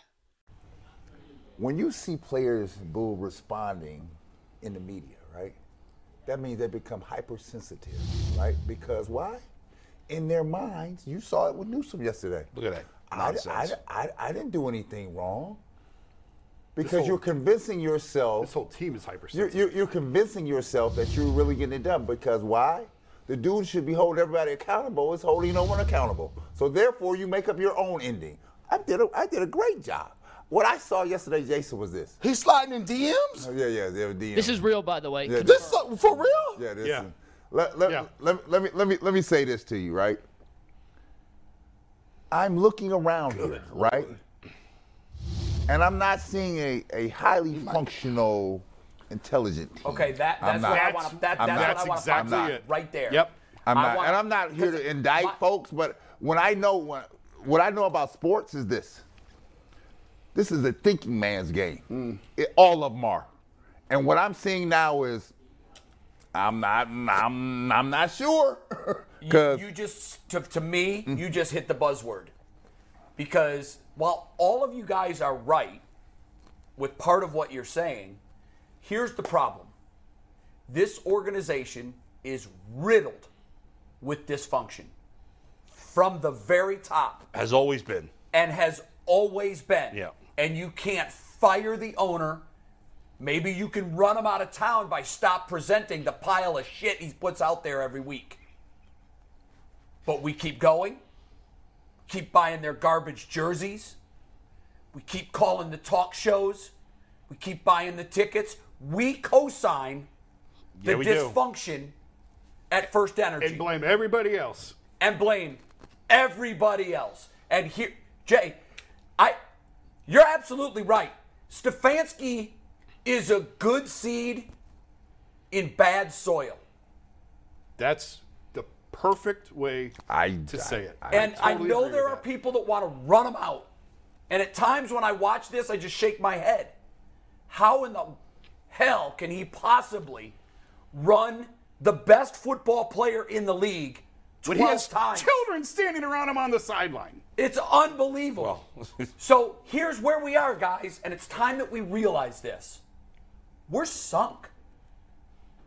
When you see players, boo, responding in the media, right? That means they become hypersensitive, right? Because why? In their minds, you saw it with Newsome yesterday. Look at that. I, I, I, I didn't do anything wrong. Because whole- you're convincing yourself. This whole team is You're, hypersensitive. you're, you're convincing yourself that you're really getting it done. Because why? The dude should be holding everybody accountable. Is holding no one accountable. So therefore, you make up your own ending. I did a, I did a great job. What I saw yesterday, Jason, was this. He's sliding in DMs. Oh, yeah, yeah, they were DM. This is real, by the way. Yeah, This so- uh, for real? Yeah, this Yeah. is- let, let, Yeah. let, let me let me let me say this to you, right? I'm looking around here, right? And I'm not seeing a, a highly functional, intelligent team. Okay, that, that's what. I want to. That, I'm that's not. what I want to exactly find it. right there. Yep. I'm not, want- and I'm not here to indict my- folks, but when I know what, what I know about sports is this. This is a thinking man's game. Mm. It- all of them are, and what I'm seeing now is, I'm not, I'm, I'm not sure, You, because you just to, to me, mm. you just hit the buzzword. Because while all of you guys are right with part of what you're saying, here's the problem. This organization is riddled with dysfunction from the very top Has always been. and has always been. Yeah. And you can't fire the owner. Maybe you can run him out of town by stop presenting the pile of shit he puts out there every week. But we keep going, keep buying their garbage jerseys, we keep calling the talk shows, we keep buying the tickets. We co sign the Yeah, we do. dysfunction at First Energy and blame everybody else. and blame everybody else. And here, Jay, I, you're absolutely right. Stefanski is a good seed in bad soil. That's the perfect way I to say it. and I totally know there are that. people that want to run him out. And at times when I watch this, I just shake my head. How in the hell can he possibly run the best football player in the league when 12 he has times? children standing around him on the sideline. It's unbelievable. so here's where we are, guys, and it's time that we realize this. We're sunk.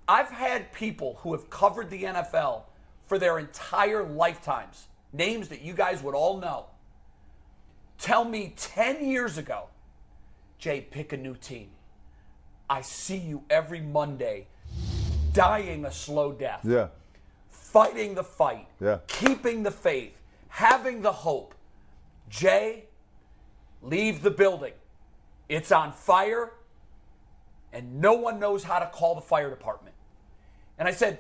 I've had people who have covered the NFL for their entire lifetimes, names that you guys would all know, tell me 10 years ago, Jay, pick a new team. I see you every Monday dying a slow death yeah, fighting the fight, Yeah. keeping the faith, having the hope. Jay, leave the building. It's on fire, and no one knows how to call the fire department. And I said,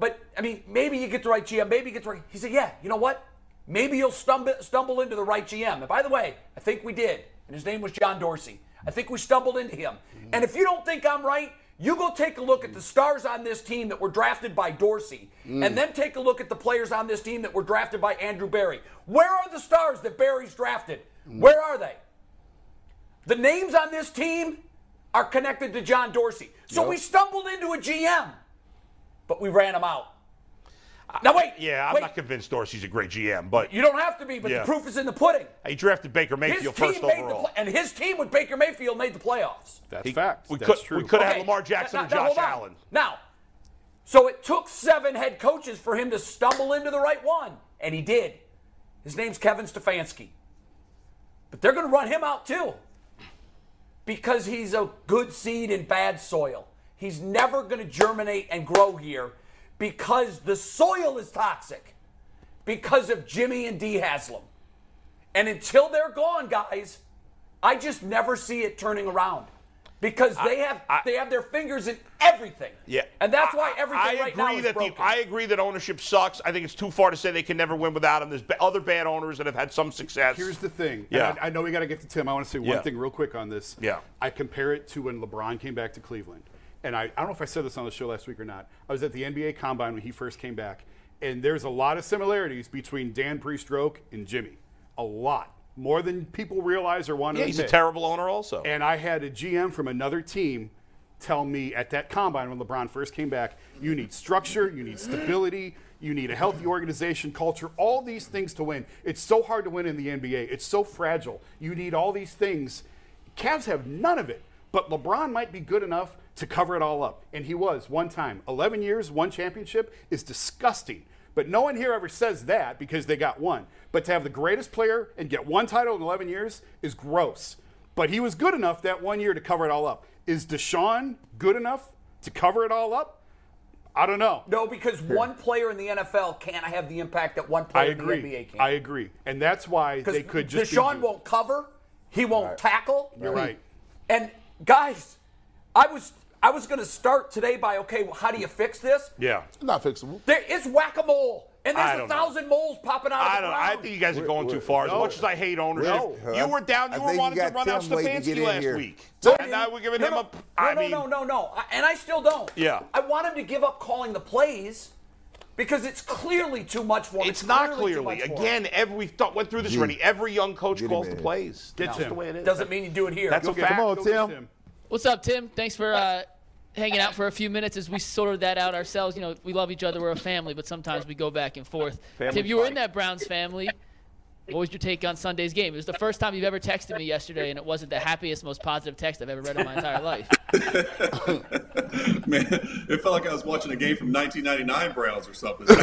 but I mean, maybe you get the right GM, maybe you get the right. He said, yeah, you know what? Maybe you'll stumble, stumble into the right GM. And by the way, I think we did. And his name was John Dorsey. I think we stumbled into him. And if you don't think I'm right, you go take a look at the stars on this team that were drafted by Dorsey, mm. and then take a look at the players on this team that were drafted by Andrew Berry. Where are the stars that Berry's drafted? Mm. Where are they? The names on this team are connected to John Dorsey. So we stumbled into a GM, but we ran him out. Now wait. Yeah, I'm wait. not convinced Dorsey's a great GM, but You don't have to be, but Yeah. the proof is in the pudding. he drafted Baker His Mayfield team first made the overall. play, and his team with Baker Mayfield made the playoffs. That's He- fact. we That's could- true. we could have Okay, had Lamar Jackson now- and now, Josh hold. Allen. Now, so it took seven head coaches for him to stumble into the right one, and he did. His name's Kevin Stefanski. But they're going to run him out too because he's a good seed in bad soil. He's never going to germinate and grow here because the soil is toxic because of Jimmy and Dee Haslam. And until they're gone, guys, I just never see it turning around because they have they have their fingers in everything. Yeah, and that's why everything I right agree now is that broken. the I agree that ownership sucks. I think it's too far to say they can never win without him. There's other bad owners that have had some success. Here's the thing. and Yeah. I, I know we got to get to Tim. I want to say one Yeah. thing real quick on this. Yeah. I compare it to when LeBron came back to Cleveland. And I, I don't know if I said this on the show last week or not. I was at the NBA Combine when he first came back. And there's a lot of similarities between Dan Priestroke and Jimmy. A lot. More than people realize or want to Yeah, he's a terrible owner also. And I had a GM from another team tell me at that combine when LeBron first came back, you need structure, you need stability, you need a healthy organization, culture, all these things to win. It's so hard to win in the NBA. It's so fragile. You need all these things. Cavs have none of it. But LeBron might be good enough to cover it all up. And he was one time. 11 years, one championship is disgusting. But no one here ever says that because they got one. But to have the greatest player and get one title in 11 years is gross. But he was good enough that one year to cover it all up. Is Deshaun good enough to cover it all up? I don't know. no, because one player in the NFL can't have the impact that one I player agree. in the NBA can. I agree. And that's why they could just be Deshaun good. won't cover. He won't tackle. You're right. And guys, I was I was going to start today by okay, well, how do you fix this? yeah. Not fixable. There is whack a mole, and there's a don't know. thousand moles popping out of I the don't. ground. I think you guys are going too far. As much as I hate ownership, We're- you were down. You I were think you wanting to run out Tim waiting to Stefanski last here. week, No, and now we're giving no, him no, a. No, I no, mean, no, no, no, I- and I still don't. Yeah. I want him to give up calling the plays because it's clearly too much for him. it's not clearly. clearly. much for him. Again, every we thought, went through this Gee. already. Every young coach calls the plays. That's Tim. just the way it is. doesn't mean you do it here. That's Go a fact. Come on, Tim. What's up, Tim? Thanks for uh, hanging out for a few minutes as we sorted that out ourselves. You know, we love each other. We're a family, but sometimes we go back and forth. Family Tim, you were in that Browns family. What was your take on Sunday's game? It was the first time you've ever texted me yesterday, and it wasn't the happiest, most positive text I've ever read in my entire life. Man, it felt like I was watching a game from 1999 Browns or something. That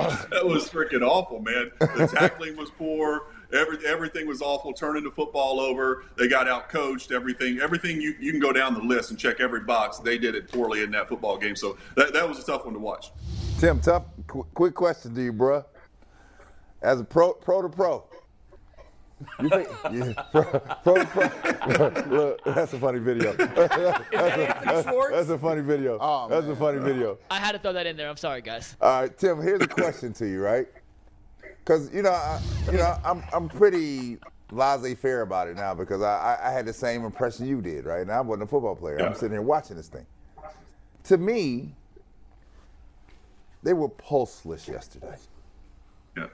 was, that was freaking awful, man. The tackling was poor. Every, everything was awful. Turning the football over. They got out coached. Everything, everything you, you can go down the list and check every box. They did it poorly in that football game. So that, that was a tough one to watch. Tim, tough. Qu- quick question to you, bro. As a pro, pro to pro. You think, yeah, pro, pro to pro. Look, that's a funny video. Anthony Schwartz? That's a funny video. Oh, that's a funny video. I had to throw that in there. I'm sorry, guys. All right, Tim. Here's a question to you, right? Because you know, I, you know, I'm I'm pretty laissez-faire about it now because I, I I had the same impression you did, right? Now I wasn't a football player. I'm sitting here watching this thing. To me, they were pulseless yesterday. Yeah.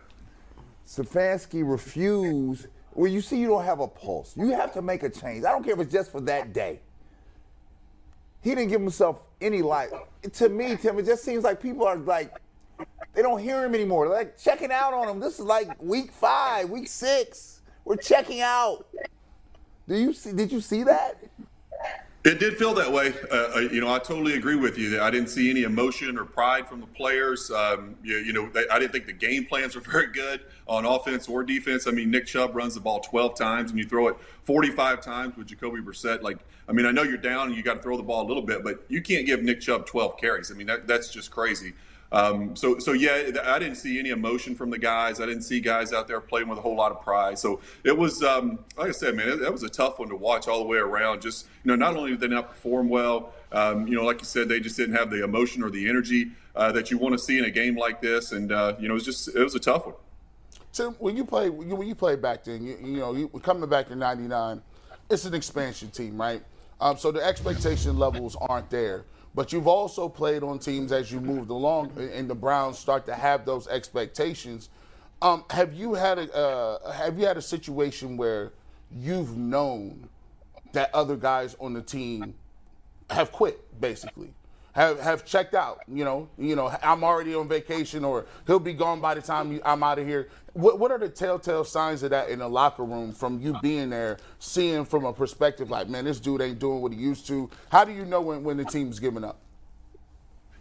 Stefanski refused. Well, you see, you don't have a pulse. You have to make a change. I don't care if it's just for that day. He didn't give himself any life. To me, Tim, it just seems like people are like, they don't hear him anymore. They're like checking out on him. This is like week five, week six. We're checking out. Do you see? Did you see that? It did feel that way. Uh, you know, I totally agree with you. I didn't see any emotion or pride from the players. Um, you, you know, they, I didn't think the game plans were very good on offense or defense. I mean, Nick Chubb runs the ball 12 times, and you throw it 45 times with Jacoby Brissett. Like, I mean, I know you're down and you got to throw the ball a little bit, but you can't give Nick Chubb 12 carries. I mean, that, that's just crazy. Um, so, so yeah, I didn't see any emotion from the guys. I didn't see guys out there playing with a whole lot of pride. So it was, um, like I said, man, that was a tough one to watch all the way around. Just you know, not only did they not perform well, um, you know, like you said, they just didn't have the emotion or the energy uh, that you want to see in a game like this. And uh, you know, it was just, it was a tough one. Tim, when you play when you play back then, you, you know, you, coming back in '99, it's an expansion team, right? Um, so the expectation levels aren't there. But you've also played on teams as you moved along, and the Browns start to have those expectations. Um, have you had a uh, have you had a situation where you've known that other guys on the team have quit, basically? Have, have checked out. You know, you know, I'm already on vacation, or he'll be gone by the time I'm out of here. What, what are the telltale signs of that in the locker room from you being there, seeing from a perspective like, man, this dude ain't doing what he used to? How do you know when, when the team's giving up?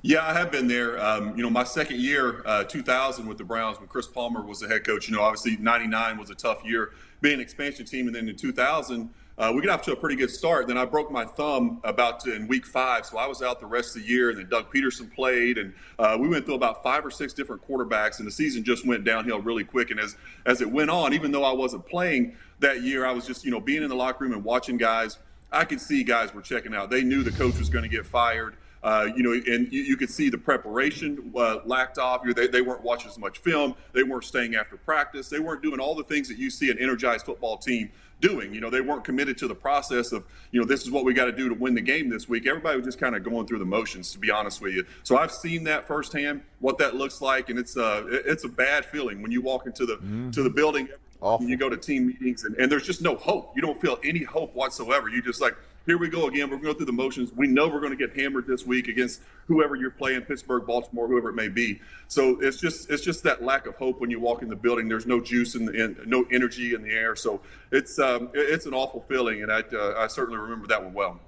Yeah, I have been there. Um, you know, my second year, uh, 2000, with the Browns, when Chris Palmer was the head coach. You know, obviously '99 was a tough year, being an expansion team, and then in 2000 uh, we got off to a pretty good start. Then I broke my thumb about to, in week five, so I was out the rest of the year. And then Doug Pederson played, and uh, we went through about five or six different quarterbacks, and the season just went downhill really quick. And as as it went on, even though I wasn't playing that year, I was just you know being in the locker room and watching guys. I could see guys were checking out. They knew the coach was going to get fired. Uh, you know, and you, you, could see the preparation uh, lacked off. They, they weren't watching as much film. They weren't staying after practice. They weren't doing all the things that you see an energized football team doing. You know, they weren't committed to the process of, you know, this is what we got to do to win the game this week. Everybody was just kind of going through the motions, to be honest with you. So I've seen that firsthand, what that looks like, and it's a it's a bad feeling when you walk into the mm. to the building. Awful. You go to team meetings and, and there's just no hope. You don't feel any hope whatsoever. You just like, here we go again. We're going to go through the motions. We know we're going to get hammered this week against whoever you're playing, Pittsburgh, Baltimore, whoever it may be. So it's just it's just that lack of hope when you walk in the building. There's no juice in the in, no energy in the air. So it's um, it's an awful feeling, and I uh, I certainly remember that one well.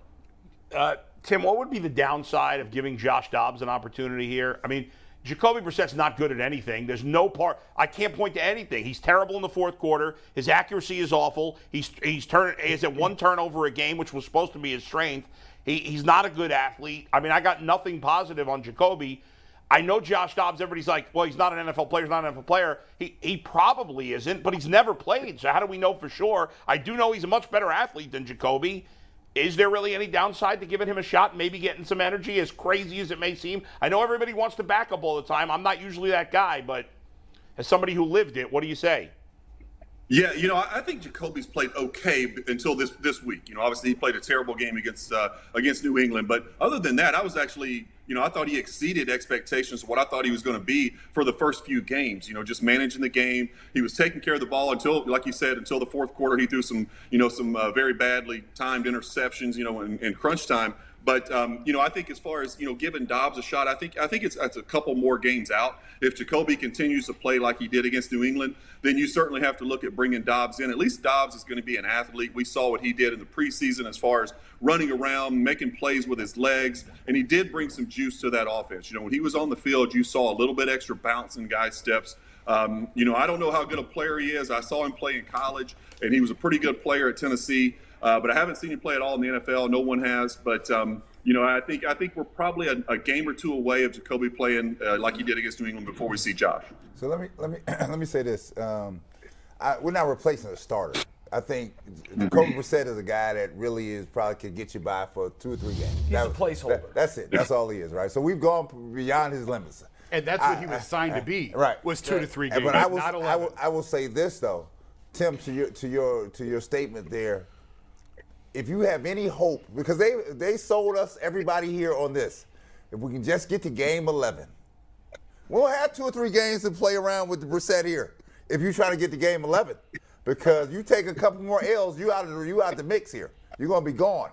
Uh, Tim, what would be the downside of giving Josh Dobbs an opportunity here? I mean Jacoby Brissett's not good at anything. There's no part. I can't point to anything. He's terrible in the fourth quarter. His accuracy is awful. He's he's turn he's at one turnover a game, which was supposed to be his strength. He, he's not a good athlete. I mean, I got nothing positive on Jacoby. I know Josh Dobbs. Everybody's like, well, he's not an NFL player. He's not an NFL player. He he probably isn't, but he's never played. So how do we know for sure? I do know he's a much better athlete than Jacoby. Is there really any downside to giving him a shot, maybe getting some energy, as crazy as it may seem? I know everybody wants to back up all the time. I'm not usually that guy, but as somebody who lived it, what do you say? Yeah, you know, I think Jacoby's played okay until this this week. You know, obviously he played a terrible game against uh, against New England, but other than that, I was actually, you know, I thought he exceeded expectations of what I thought he was going to be for the first few games. You know, just managing the game, he was taking care of the ball until, like you said, until the fourth quarter. He threw some, you know, some uh, very badly timed interceptions. You know, in, in crunch time. But um, you know, I think as far as you know, giving Dobbs a shot, I think I think it's, it's a couple more games out. If Jacoby continues to play like he did against New England, then you certainly have to look at bringing Dobbs in. At least Dobbs is going to be an athlete. We saw what he did in the preseason as far as running around, making plays with his legs, and he did bring some juice to that offense. You know, when he was on the field, you saw a little bit extra bounce in guys' steps. Um, you know, I don't know how good a player he is. I saw him play in college, and he was a pretty good player at Tennessee. Uh, but I haven't seen him play at all in the NFL. No one has. But um, you know, I think I think we're probably a, a game or two away of Jacoby playing uh, like he did against New England before we see Josh. So let me let me let me say this: um, I, we're not replacing a starter. I think Jacoby Brissett is a guy that really is probably could get you by for two or three games. He's that, a placeholder. That, that's it. That's all he is, right? So we've gone beyond his limits. And that's what I, he was signed I, to be. Right. Was two to three games. But I will, I will, I will say this though, Tim, to your to your to your statement there if you have any hope, because they they sold us everybody here on this. If we can just get to game 11, we'll have two or three games to play around with the Brissett here. If you try to get to game 11, because you take a couple more L's, you out of the, you out the mix here. You're gonna be gone,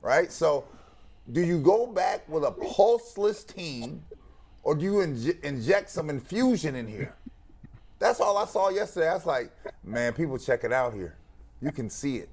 right? So, do you go back with a pulseless team, or do you inj- inject some infusion in here? That's all I saw yesterday. I was like, man, people check it out here. You can see it.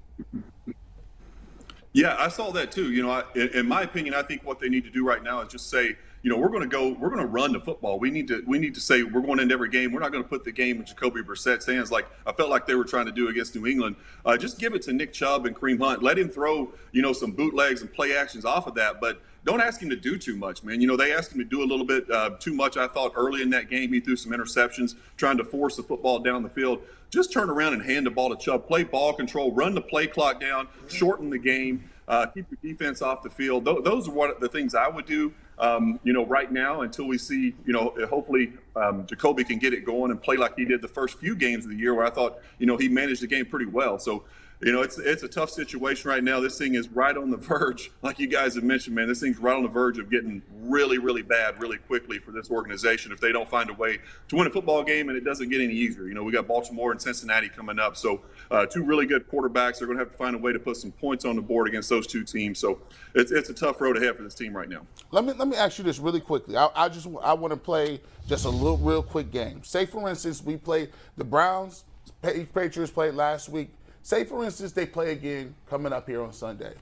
Yeah, I saw that too. You know, I, in my opinion, I think what they need to do right now is just say, you know, we're going to go, we're going to run the football. We need to, we need to say we're going into every game. We're not going to put the game in Jacoby Brissett's hands like I felt like they were trying to do against New England. Uh, just give it to Nick Chubb and Kareem Hunt. Let him throw, you know, some bootlegs and play actions off of that, but don't ask him to do too much, man. You know, they asked him to do a little bit uh, too much. I thought early in that game he threw some interceptions, trying to force the football down the field. Just turn around and hand the ball to Chubb. Play ball control, run the play clock down, shorten the game uh, keep your defense off the field. Th- those are what the things I would do. Um, you know, right now until we see, you know, hopefully um, Jacoby can get it going and play like he did the first few games of the year, where I thought, you know, he managed the game pretty well. So you know, it's it's a tough situation right now. This thing is right on the verge, like you guys have mentioned, man. This thing's right on the verge of getting really, really bad, really quickly for this organization if they don't find a way to win a football game, and it doesn't get any easier. You know, we got Baltimore and Cincinnati coming up, so uh, two really good quarterbacks. They're going to have to find a way to put some points on the board against those two teams. So it's it's a tough road ahead for this team right now. Let me let me ask you this really quickly. I, I just I want to play just a little real quick game. Say for instance we play the Browns. Pa- Patriots played last week. Say for instance they play again coming up here on Sunday,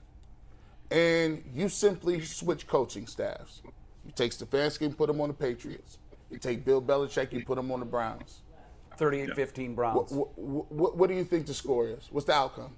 and you simply switch coaching staffs. You take Stefanski and put him on the Patriots. You take Bill Belichick and put him on the Browns. 38-15 Browns. What, what, what, what do you think the score is? What's the outcome?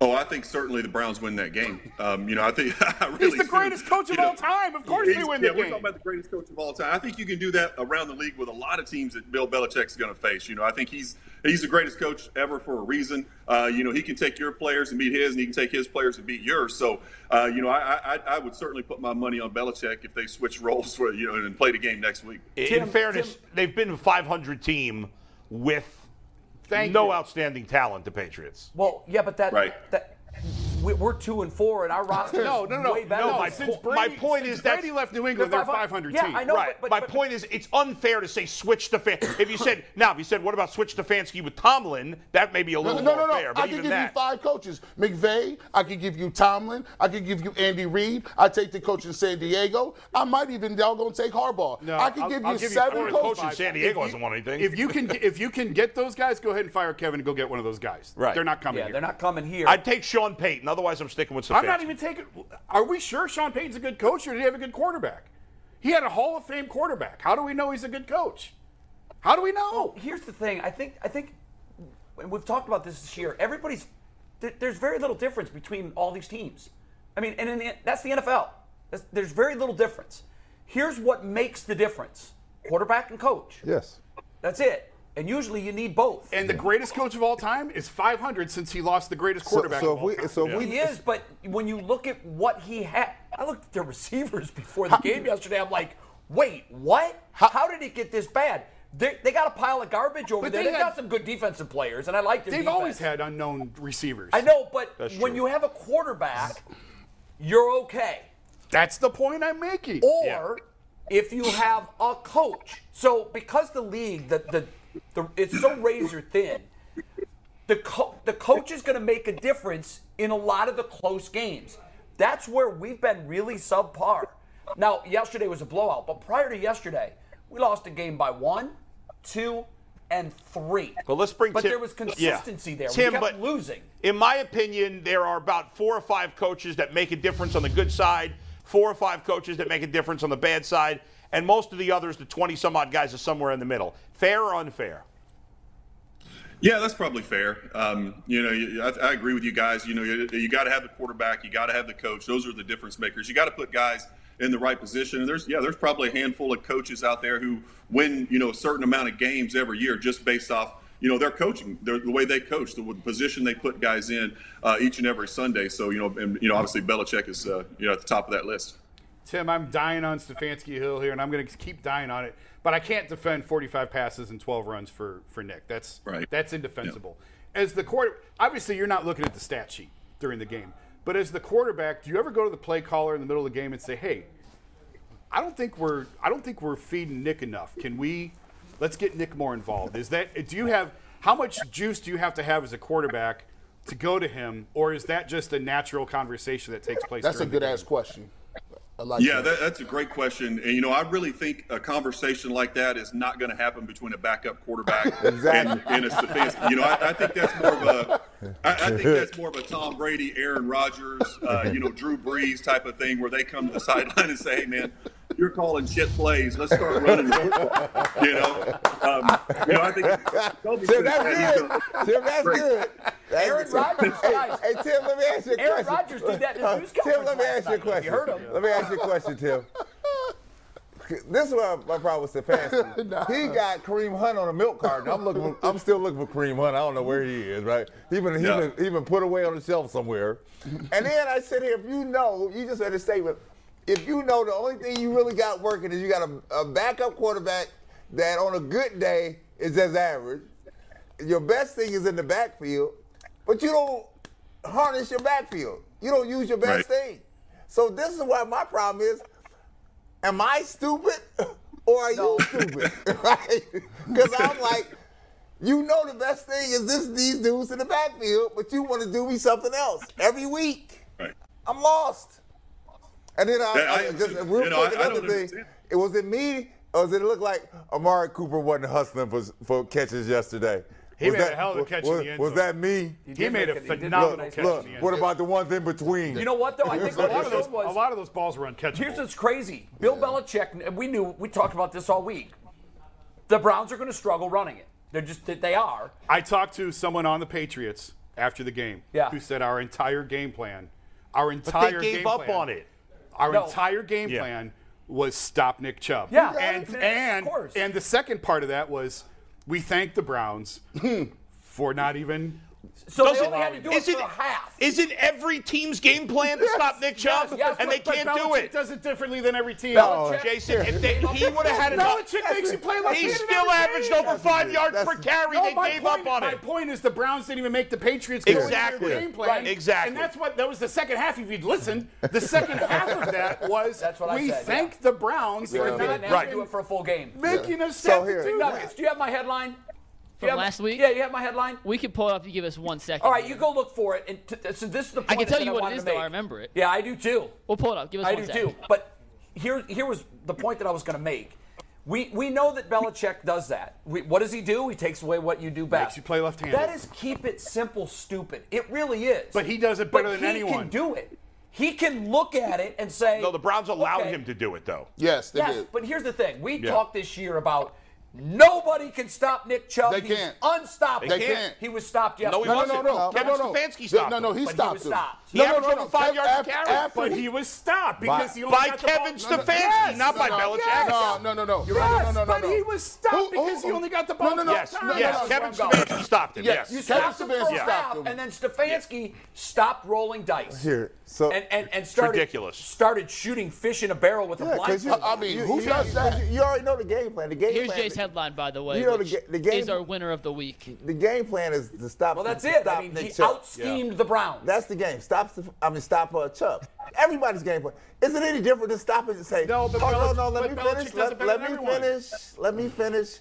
Oh, I think certainly the Browns win that game. Um, you know, I think I really He's the do. greatest coach of You know, all time. Of course he's- they win yeah, the we're talking about the greatest coach of all time. I think you can do that around the league with a lot of teams that Bill Belichick's going to face. You know, I think he's he's the greatest coach ever for a reason. Uh, you know, he can take your players and beat his, and he can take his players and beat yours. So, uh, you know, I, I I would certainly put my money on Belichick if they switch roles for you know and play the game next week. In fairness, they've been a 500 team with Thank no you. outstanding talent. The Patriots. Well, yeah, but that Right. that we- we're two and four, and our roster No, is no, no, way better. no. My, four. since Brady, my point since is that Brady left New England, they're 500 Yeah, team. I know, right. but- My but- point is, it's unfair to say switch to fan. If you said now, if you said what about switch Stefanski with Tomlin, that may be a little no, more no, no. fair. But I could give that, you five coaches. McVay. I could give you Tomlin. I could give you Andy Reid. I take the coach in San Diego. I might even doggone take Harbaugh. No, I could I'll- give I'll you give you seven four coaches. coaches. San Diego If you- hasn't won anything. If you can, if you can get those guys, go ahead and fire Kevin and go get one of those guys. Right. They're not coming yeah, here. they're not coming here. I'd take Sean Payton. Otherwise, I'm sticking with Stefanski. I'm not even taking. Are we sure Sean Payton's a good coach, or did he have a good quarterback? He had a Hall of Fame quarterback. How do we know he's a good coach? How do we know? Well, here's the thing. I think I think and we've talked about this this year. Everybody's there's very little difference between all these teams. I mean, and in the, that's the NFL. That's, there's very little difference. Here's what makes the difference: quarterback and coach. Yes. That's it. And usually you need both. And the greatest coach of all time is 500 since he lost the greatest quarterback. so of if all we- so if we- he is, but when you look at what he had, I looked at the receivers before the game yesterday. I'm like, wait, what? How, did it get this bad? They, they got a pile of garbage over But there. they They had- got some good defensive players, and I like their They've defense. always had unknown receivers. I know, but That's when true. you have a quarterback, you're okay. That's the point I'm making. Or if you have a coach. So because the league, the the, the it's so razor thin, the co- the coach is going to make a difference in a lot of the close games. That's where we've been really subpar. Now, yesterday was a blowout, but prior to yesterday, we lost a game by one, two, and three. But let's bring. But Tim- there was yeah. consistency there. Tim, we kept but losing. In my opinion, there are about four or five coaches that make a difference on the good side, four or five coaches that make a difference on the bad side, and most of the others, the 20 some odd guys, are somewhere in the middle. Fair or unfair? Yeah, that's probably fair. Um, you know, I, I agree with you guys. You know, you, you got to have the quarterback, you got to have the coach. Those are the difference makers. You got to put guys in the right position. And there's, yeah, there's probably a handful of coaches out there who win, you know, a certain amount of games every year just based off, you know, their coaching, the way they coach, the position they put guys in uh, each and every Sunday. So, you know, and, you know, obviously Belichick is, uh, you know, at the top of that list. Tim, I'm dying on Stefanski Hill here, and I'm going to keep dying on it. But I can't defend 45 passes and 12 runs for for Nick. That's Right. That's indefensible. As the quarter, obviously you're not looking at the stat sheet during the game, but as the quarterback, do you ever go to the play caller in the middle of the game and say, "Hey, I don't think we're I don't think we're feeding Nick enough. Can we let's get Nick more involved?" Is that do you have how much juice do you have to have as a quarterback to go to him, or is that just a natural conversation that takes place? That's a good game? ass question. Like yeah, that. that, that's a great question. And, you know, I really think a conversation like that is not going to happen between a backup quarterback Exactly. and, and a Stefanski. You know, I, I think that's more of a, I, I think that's more of a Tom Brady, Aaron Rodgers, uh, you know, Drew Brees type of thing, where they come to the sideline and say, "Hey, man, you're calling shit plays. Let's start running." football." You know, um, you know, I think Kobe that's good. that's Great. good. That's Aaron. Rodgers, hey, guys. Hey, Tim, let me ask you a question. Aaron. Rodgers did that in his news Tim, let me last ask you a night. question. You heard him. Let me ask you a question, Tim. This is what my problem with Stefanski. He got Kareem Hunt on a milk carton. I'm looking. For, I'm still looking for Kareem Hunt. I don't know where he is. Right? He been he Yeah. been he been put away on the shelf somewhere. And then I sit here. If you know, you just made a statement. If you know the only thing you really got working is you got a, a backup quarterback that on a good day is as average. Your best thing is in the backfield. But you don't harness your backfield. You don't use your best Right. thing. So this is why my problem is: Am I stupid or are you stupid? right? Because I'm like, you know, the best thing is this these dudes in the backfield, but you want to do me something else every week. Right. I'm lost. And then I, I I- just too. real You know, quick I- I another thing. understand. It was it me or does it look like Amari Cooper wasn't hustling for for catches yesterday? He Was made a hell of a was- in the end was that me? He did made a make it- he did phenomenal make a nice catch Look, in the end what about the ones in between? You know what though? I think a lot of those, was a lot of those balls were uncatchable. Here's what's crazy. Bill Belichick, we knew, we talked about this all week. The Browns are going to struggle running it. They're just, they are. I talked to someone on the Patriots after the game Yeah. who said our entire game plan, our entire But entire they gave game up plan, on it. Our No. entire game Yeah. plan was stop Nick Chubb. Yeah. and Of and course. and the second part of that was we thank the Browns for not even. So they Doesn't- only had to do it isn't- for half. Isn't every team's game plan to stop Nick Chubb? yes, and but- they can't do Belichick it. Does it differently than every team. Belichick- Jason, if they, he would have had enough. Belichick makes you play like He still averaged game. over five yards per carry. No, they my gave point, up on my it. point is the Browns didn't even make the Patriots go into Exactly. their game plan. Right, exactly. And that's what that was the second half. If you'd listened, the second half of that was That's what I we said, thank yeah. the Browns They for didn't not Right. do it for a full game. making us So step here- to Nuggets, do you have my headline? Do you From have- last week? Yeah, you have my headline? We can pull it up if you give us one second. All right, you go look for it. And t- so this is the Point I point can tell that you what it is, though. I remember it. Yeah, I do too. We'll pull it up. Give us I one do second. too. But here, here was the point that I was going to make. We, we know that Belichick does that. We, what does he do? He takes away what you do best. Makes you play left-handed. That is keep it simple, stupid. It really is. But he does it better But than he anyone. He can do it. He can look at it and say. No, the Browns allowed okay, him to do it though. Yes, they Yes, did. but here's the thing. We Yeah. talked this year about nobody can stop Nick Chubb. They He's can't. unstoppable. They can't. He was stopped No, he No, no, wasn't. no, no, Kevin no, no, Stefanski stopped No, no, him. he But he stopped was him. stopped. He No, no, averaged no, over five Kev- yards per af- carry. after But he- he was stopped because he only By got the Kevin ball. No, no, Stefanski, yes, not by no, no, Belichick. yes. No, no, no, no. Yes, no, no, no, no, but no. he was stopped Who- who- because he only got the ball No, no, no. Yes, no, no, yes. no, Kevin no, no. Stefanski stopped him. Yes. Yes. You Kevin him for Stefanski stopped half, him. and then Stefanski stopped rolling dice. Here, so- and and, and started ridiculous. started shooting fish in a barrel with a Yeah, 'cause you, blindfold. I mean, you, who you, does you- that? You, already know the game plan. The game Here's plan. Jay's headline, by the way. You know the which ga- the game- is our winner of the week. The game plan is to stop. well, that's it. Stop I mean, he Chubb. out schemed the Browns. That's the game. Stop. The- I mean, stop uh, Chubb. Everybody's game plan. Is it any different than stopping and say, No, but oh, no, no, let me finish. Let, let me finish. Let me finish.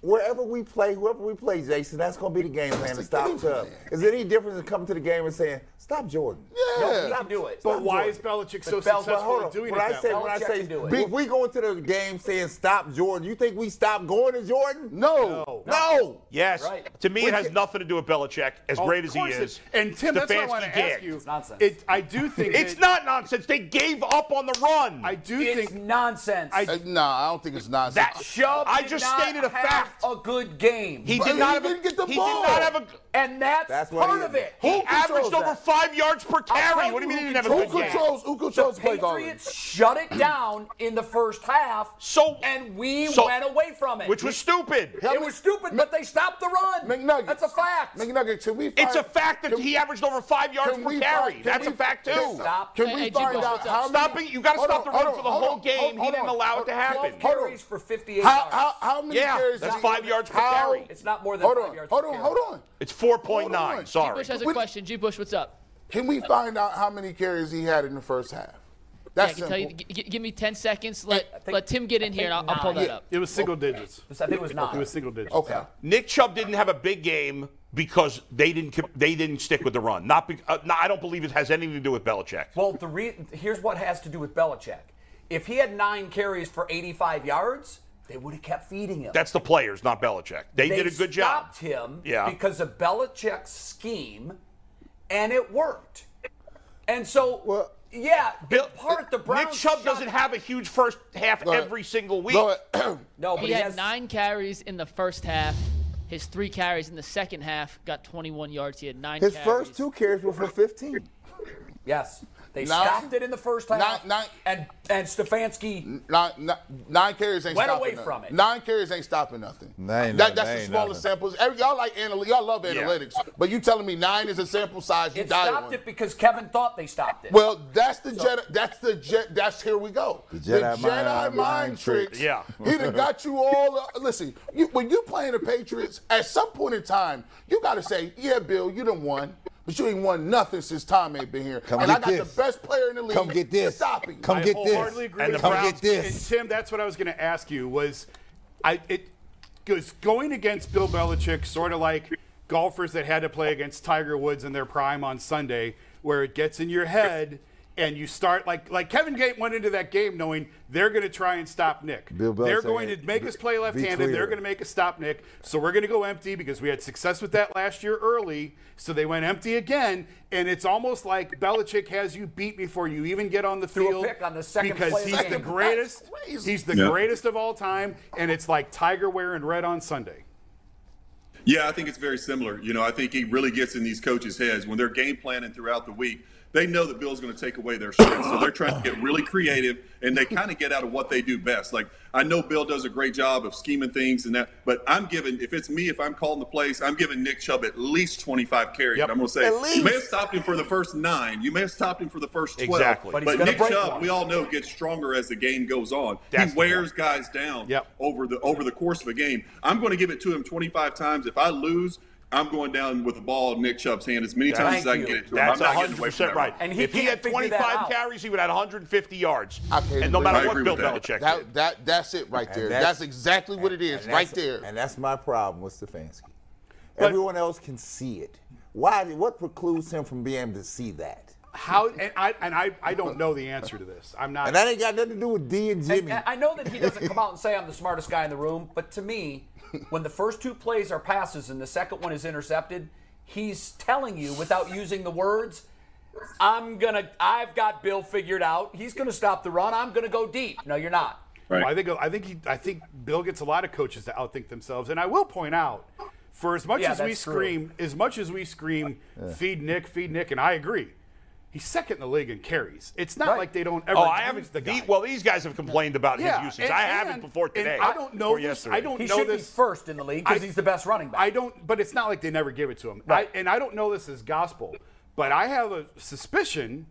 Wherever we play, whoever we play, Jason, that's going to be the game plan to stop game Chubb. Is there any difference in coming to the game and saying, stop Jordan? Yeah. he can do it. But Stop why Jordan. is Belichick so But Bel- successful But hold at doing When it I say when I say do it. if we go into the game saying stop Jordan, you think we stop going to Jordan? No. No. Yes. Right. To me, We it has can- nothing to do with Belichick, as Oh, great as he is. it- is. And Tim, that's what I want to did. ask you. It's nonsense. It, I do think It's that- not nonsense. They gave up on the run. I do it's think nonsense. I- Uh, No, I don't think it's nonsense. That Chubb I just stated a fact. A good game. He But did he not have didn't a, get the He ball. did not have a. and that's, That's part of it. He averaged controls over that? five yards per carry. What do you you mean he who didn't have a who good game? controls? Who The play? Patriots shut it down in the first half, So and we so- went away from it. which was stupid. it was stupid, but they stopped the run. McNuggets. That's a fact. McNuggets, can we It's a fact that he averaged over five yards per carry. That's a fact too. can- Stop. Can we hey, find Jimbo, out how many? You got to stop the run for the whole game. He didn't allow it to happen. 12 Hold on. carries for 58 How, how, how many Yeah, carries? That's did five yards per how- carry. It's not more than Hold five on, yards hold per on, carry. hold on. It's four point Hold nine. on. Bush has a We- question. G. Bush, what's up? Can we find out how many carries he had in the first half? Yeah, I That's can tell you. simple. G- g- give me 10 seconds. Let think- let Tim get in here, and I'll, I'll pull that nine. up. it was single digits. I think it was not. It was single digits. Okay. Nick Chubb didn't have a big game because they didn't they didn't stick with the run. Not, be, uh, no, I don't believe it has anything to do with Belichick. Well, the re- here's what has to do with Belichick. If he had nine carries for 85 yards, they would have kept feeding him. That's the players, not Belichick. They, did a good job. stopped him Yeah. because of Belichick's scheme, and it worked. And so, Well, yeah, Bill, in part the Browns. Nick Chubb doesn't have a huge first half Go ahead. every single week. Go. No, but He he, had has nine carries in the first half. His three carries in the second half got 21 yards. He had nine. His carries. first two carries were for 15. Yes. They Nine- stopped it in the first half. Nine- nine- and and Stefanski Nine, nine, nine carries ain't Went away nothing. from it. Nine carries ain't stopping nothing. That ain't That- nothing. that's That the smallest nothing. samples. Every, y'all like anal- y'all love analytics, but you telling me nine is a sample size? You it die stopped on. it because Kevin thought they stopped it. Well, that's the Jedi. That's the Jedi. That's here we go. The Jedi mind- mind tricks. tricks. Yeah. he done got you all. Uh, listen, you, when you playing the Patriots, at some point in time, you got to say, "Yeah, Bill, you done won." But you ain't won nothing since Tom ain't been here. Come and I get got this. the best player in the league. Come get this. Stopping. Come I get this. agree And with the Brown. Browns- get this. And Tim, that's what I was going to ask you was, I it was going against Bill Belichick, sort of like golfers that had to play against Tiger Woods in their prime on Sunday, where it gets in your head and you start like like Kevin Gate went into that game knowing they're going to try and stop Nick. Bill they're going to make us play left-handed. They're going to make us stop Nick. So we're going to go empty because we had success with that last year early. So they went empty again, and it's almost like Belichick has you beat before you even get on the Threw a field pick on the second because play of the he's the greatest. He's the Yeah. greatest of all time, and it's like Tiger wearing red on Sunday. Yeah, I think it's very similar. You know, I think he really gets in these coaches' heads when they're game planning throughout the week. They know that Bill's going to take away their strengths, so they're trying to get really creative, and they kind of get out of what they do best. Like I know Bill does a great job of scheming things and that, but I'm giving if it's me, if I'm calling the plays, I'm giving Nick Chubb at least 25 carries. Yep. I'm going to say you may have stopped him for the first nine, you may have stopped him for the first 12, Exactly. But But, Nick Chubb, one. we all know, gets stronger as the game goes on. That's he wears guys down Yep. over the over the course of a game. I'm going to give it to him 25 times. If I lose, I'm going down with the ball in Nick Chubb's hand as many times Thank as I can you. get it to him. That's I'm not 100% from right. And he if he had 25 carries, he would have 150 yards. I can't And no matter what agree Bill with that. Belichick did. That, that that's it right there. And That's, exactly what it is, right there. And that's my problem with Stefanski. Everyone else can see it. Why? What precludes him from being able to see that? How and I and I, I don't know the answer to this. I'm not. And that ain't got nothing to do with D and And- Jimmy. and I know that he doesn't come out and say I'm the smartest guy in the room, but to me, when the first two plays are passes and the second one is intercepted, he's telling you without using the words, I'm gonna I've got Bill figured out. He's gonna stop the run. I'm gonna go deep. No, you're not. Right. Well, I think I think he, I think Bill gets a lot of coaches to outthink themselves, and I will point out, for as much Yeah, as we that's true. scream, as much as we scream, feed Nick, feed Nick, and I agree, he's second in the league in carries. It's not Right. like they don't ever. Oh, I haven't. the guy. the- well, these guys have complained about yeah, his usage. and- I haven't and- before today. I don't know this. yesterday. I don't He know should this. be first in the league because he's the best running back. I don't, but it's not like they never give it to him. Right. I, and I don't know this as gospel, but I have a suspicion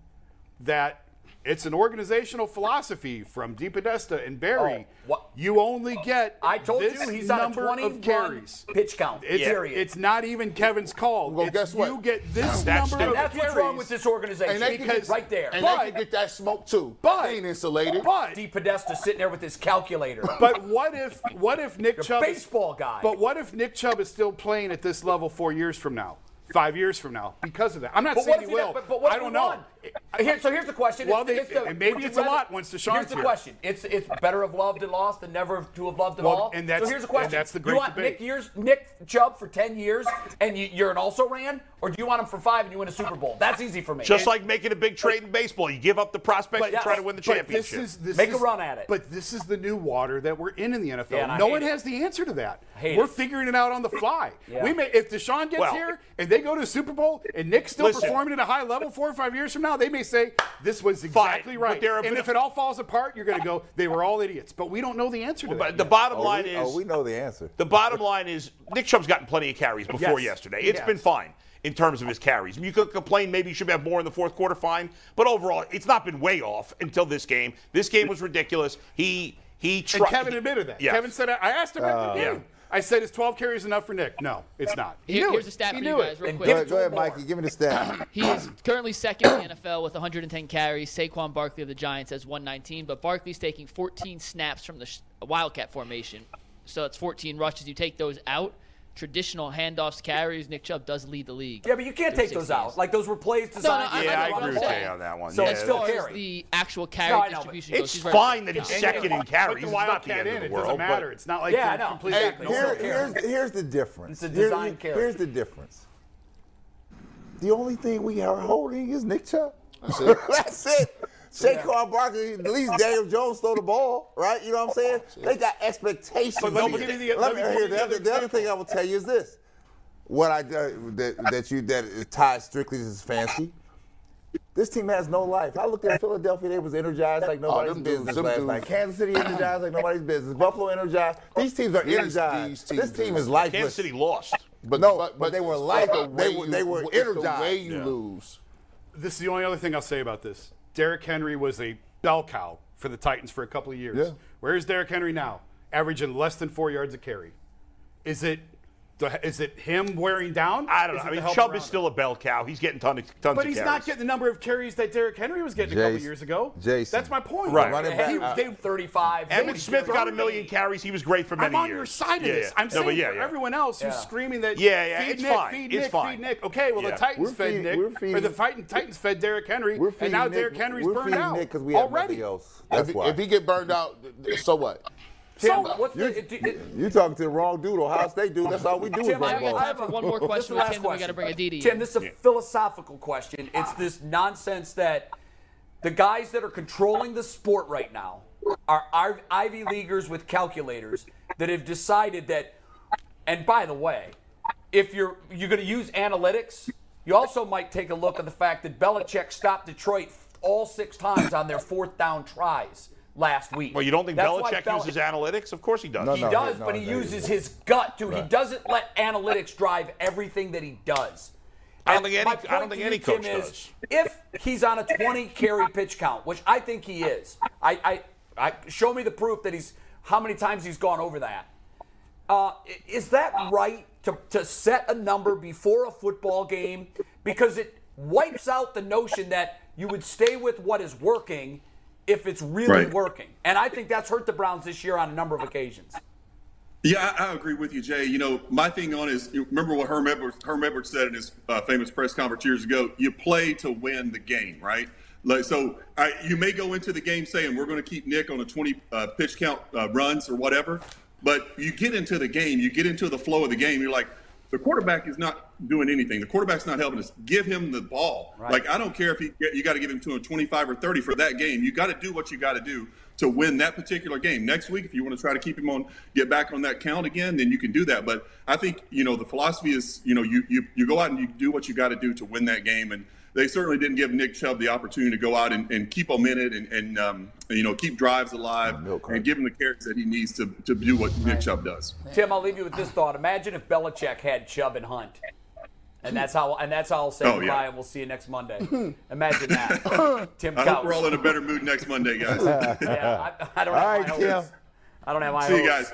that it's an organizational philosophy from DePodesta and Berry. Oh, what- You only get I told this you he's on a number 20 of carries. pitch count. It's, period. it's not even Kevin's call. Well, It's guess what? You get this That's number the- of and that's what's wrong with this organization. And they because get- right there. And But- they can get that smoke too. But- they ain't insulated. But DePodesta sitting there with his calculator. But what if what if Nick You're Chubb is- baseball guy. But what if Nick Chubb is still playing at this level four years from now, five years from now, because of that? I'm not But saying what he if will. But, but what I don't he know. won? Uh, here, so here's the question. Well, It's- they- it's the- maybe would you it's a lot once Deshaun's Here's the here. question. It's it's better have loved and lost than never to have loved at Well, all. and that's- so here's the question. and that's the you want debate. Nick years, Nick Chubb for ten years, and you, you're an also ran, or do you want him for five and you win a Super Bowl? That's easy for me. Just like making a big trade in baseball, you give up the prospect and yes, try to win the championship. this is this Make a run at it. But this is the new water that we're in in the NFL. Yeah, no one it. has the answer to that. We're it. figuring it out on the fly. Yeah. We may if Deshaun gets Well- here and they go to a Super Bowl and Nick's still Listen. performing at a high level four or five years from now, they may say this was exactly but right. there And if it all falls apart, you're going to go, they were all idiots. But we don't know the answer to But that. the yet. bottom oh, line we, is oh, we know the answer. The bottom line is Nick Chubb's gotten plenty of carries before Yes. yesterday. It's Yes. been fine in terms of his carries. You could complain maybe he should have more in the fourth quarter, fine. But overall, it's not been way off until this game. This game was ridiculous. He he And tried. Kevin admitted that. Yeah. Kevin said, I asked him Uh, after the Yeah. Game. I said, is 12 carries enough for Nick? No, it's not. He Here- knew here's it. a stat he for knew you guys, it. real And quick. Go give ahead, it go to ahead, him. Mikey. Give me the stat. He is currently second in the NFL with 110 carries. Saquon Barkley of the Giants has 119, but Barkley's taking 14 snaps from the Wildcat formation. So it's 14 rushes. You take those out, traditional handoffs, carries, Nick Chubb does lead the league. yeah, but you can't take those out. Like those were plays No, no, designed. I- Yeah, I agree with. Jay on that one. So yeah, it's As still far as carry. the actual carry No, know, distribution it's goes, he's fine that he's second in Put carries. It's not the end in. of It the world. doesn't but- matter. It's not like Yeah, they're I know. completely Exactly. Here- here's, here's the difference. It's a Here- design carry. Here's the difference. The only thing we are holding is Nick Chubb. That's it. Saquon Barkley, at least Daniel Jones throw the ball, right? You know what I'm saying? They got expectations. But let me here. give you Let let me me hear give the other, the the other thing I will tell you is this: what I uh, that that you that is tied strictly to fancy. This team has no life. I looked at Philadelphia; they was energized like nobody's Oh, them dudes, business them last dudes. night. Kansas City energized like nobody's business. Buffalo energized. These teams are These- energized. these teams this team is lifeless. Kansas City lost. But No, but, but they were it's life- the they were- you- they were it's The energized. way you Yeah. lose. This is the only other thing I'll say about this. Derrick Henry was a bell cow for the Titans for a couple of years. Yeah. Where is Derrick Henry now? Averaging less than four yards a carry. Is it is it him wearing down? I don't Is know. I mean, Chubb is still a bell cow. He's getting tons, of tons of things. But of he's carries. not getting the number of carries that Derrick Henry was getting a couple years ago. Jason. That's my point. Right. Running back- He was getting 35. Emmitt 40 Smith got a million carries. He was great for many years. I'm on years. your side of Yeah, this. yeah. I'm No, saying yeah, for yeah. everyone else who's screaming that Yeah, yeah, feed it's Nick, fine. feed It's Nick, fine. feed Nick. Okay, well Yeah. the Titans We're fed feed- Nick, we're or the fighting Titans fed Derrick Henry, and now feeding Derrick Nick- Henry's we're burned feeding out Nick 'cause we have already. else. That's If, why. if he get burned out, so what? So Tim, what's the? It, it, you talking to the wrong dude. Ohio State dude. That's all we do is Tim, run I the we got ball. time for one more This is question the last Tim, then we question. got to bring a Tim, this is a philosophical question. It's this nonsense that the guys that are controlling the sport right now are Ivy Leaguers with calculators that have decided that. And by the way, if you're you're going to use analytics, you also might take a look at the fact that Belichick stopped Detroit all six times on their fourth down tries last week. Well, you don't think That's Belichick Bel- uses analytics? Of course he does. No, he no, does, no, but he no, uses he- his gut to. He doesn't let analytics drive everything that he does. I don't And think any- my I don't think to any you, Tim, coach is does. If he's on a 20 carry pitch count, which I think he is, I, I, I show me the proof that he's how many times he's gone over that. Uh, is that right to, to set a number before a football game? Because it wipes out the notion that you would stay with what is working if it's really Right. working. And I think that's hurt the Browns this year on a number of occasions. Yeah, I, I agree with you, Jay. You know, my thing on is remember what Herm Edwards, Herm Edwards said in his uh, famous press conference years ago. You play to win the game, right? Like, so I, you may go into the game saying we're going to keep Nick on a 20 uh, pitch count uh, runs or whatever, but you get into the game, you get into the flow of the game. You're like, the quarterback is not doing anything. The quarterback's not helping us. Give him the ball. Like I don't care if he, you got to give him to him 25 or 30 for that game. You got to do what you got to do to win that particular game. Next week, if you want to try to keep him on, get back on that count again, then you can do that. But I think you know the philosophy is you know you you, you go out and you do what you got to do to win that game and. They certainly didn't give Nick Chubb the opportunity to go out and, and keep them in it and, and um, you know keep drives alive and give him the carries that he needs to, to do what Nick Chubb does. Tim, I'll leave you with this thought. Imagine if Belichick had Chubb and Hunt. And that's how and that's how I'll say Oh, goodbye yeah. and we'll see you next Monday. Imagine that. Tim I Couch. hope we're all in a better mood next Monday, guys. yeah, I, I don't All have right, my Tim. I don't have my See you guys.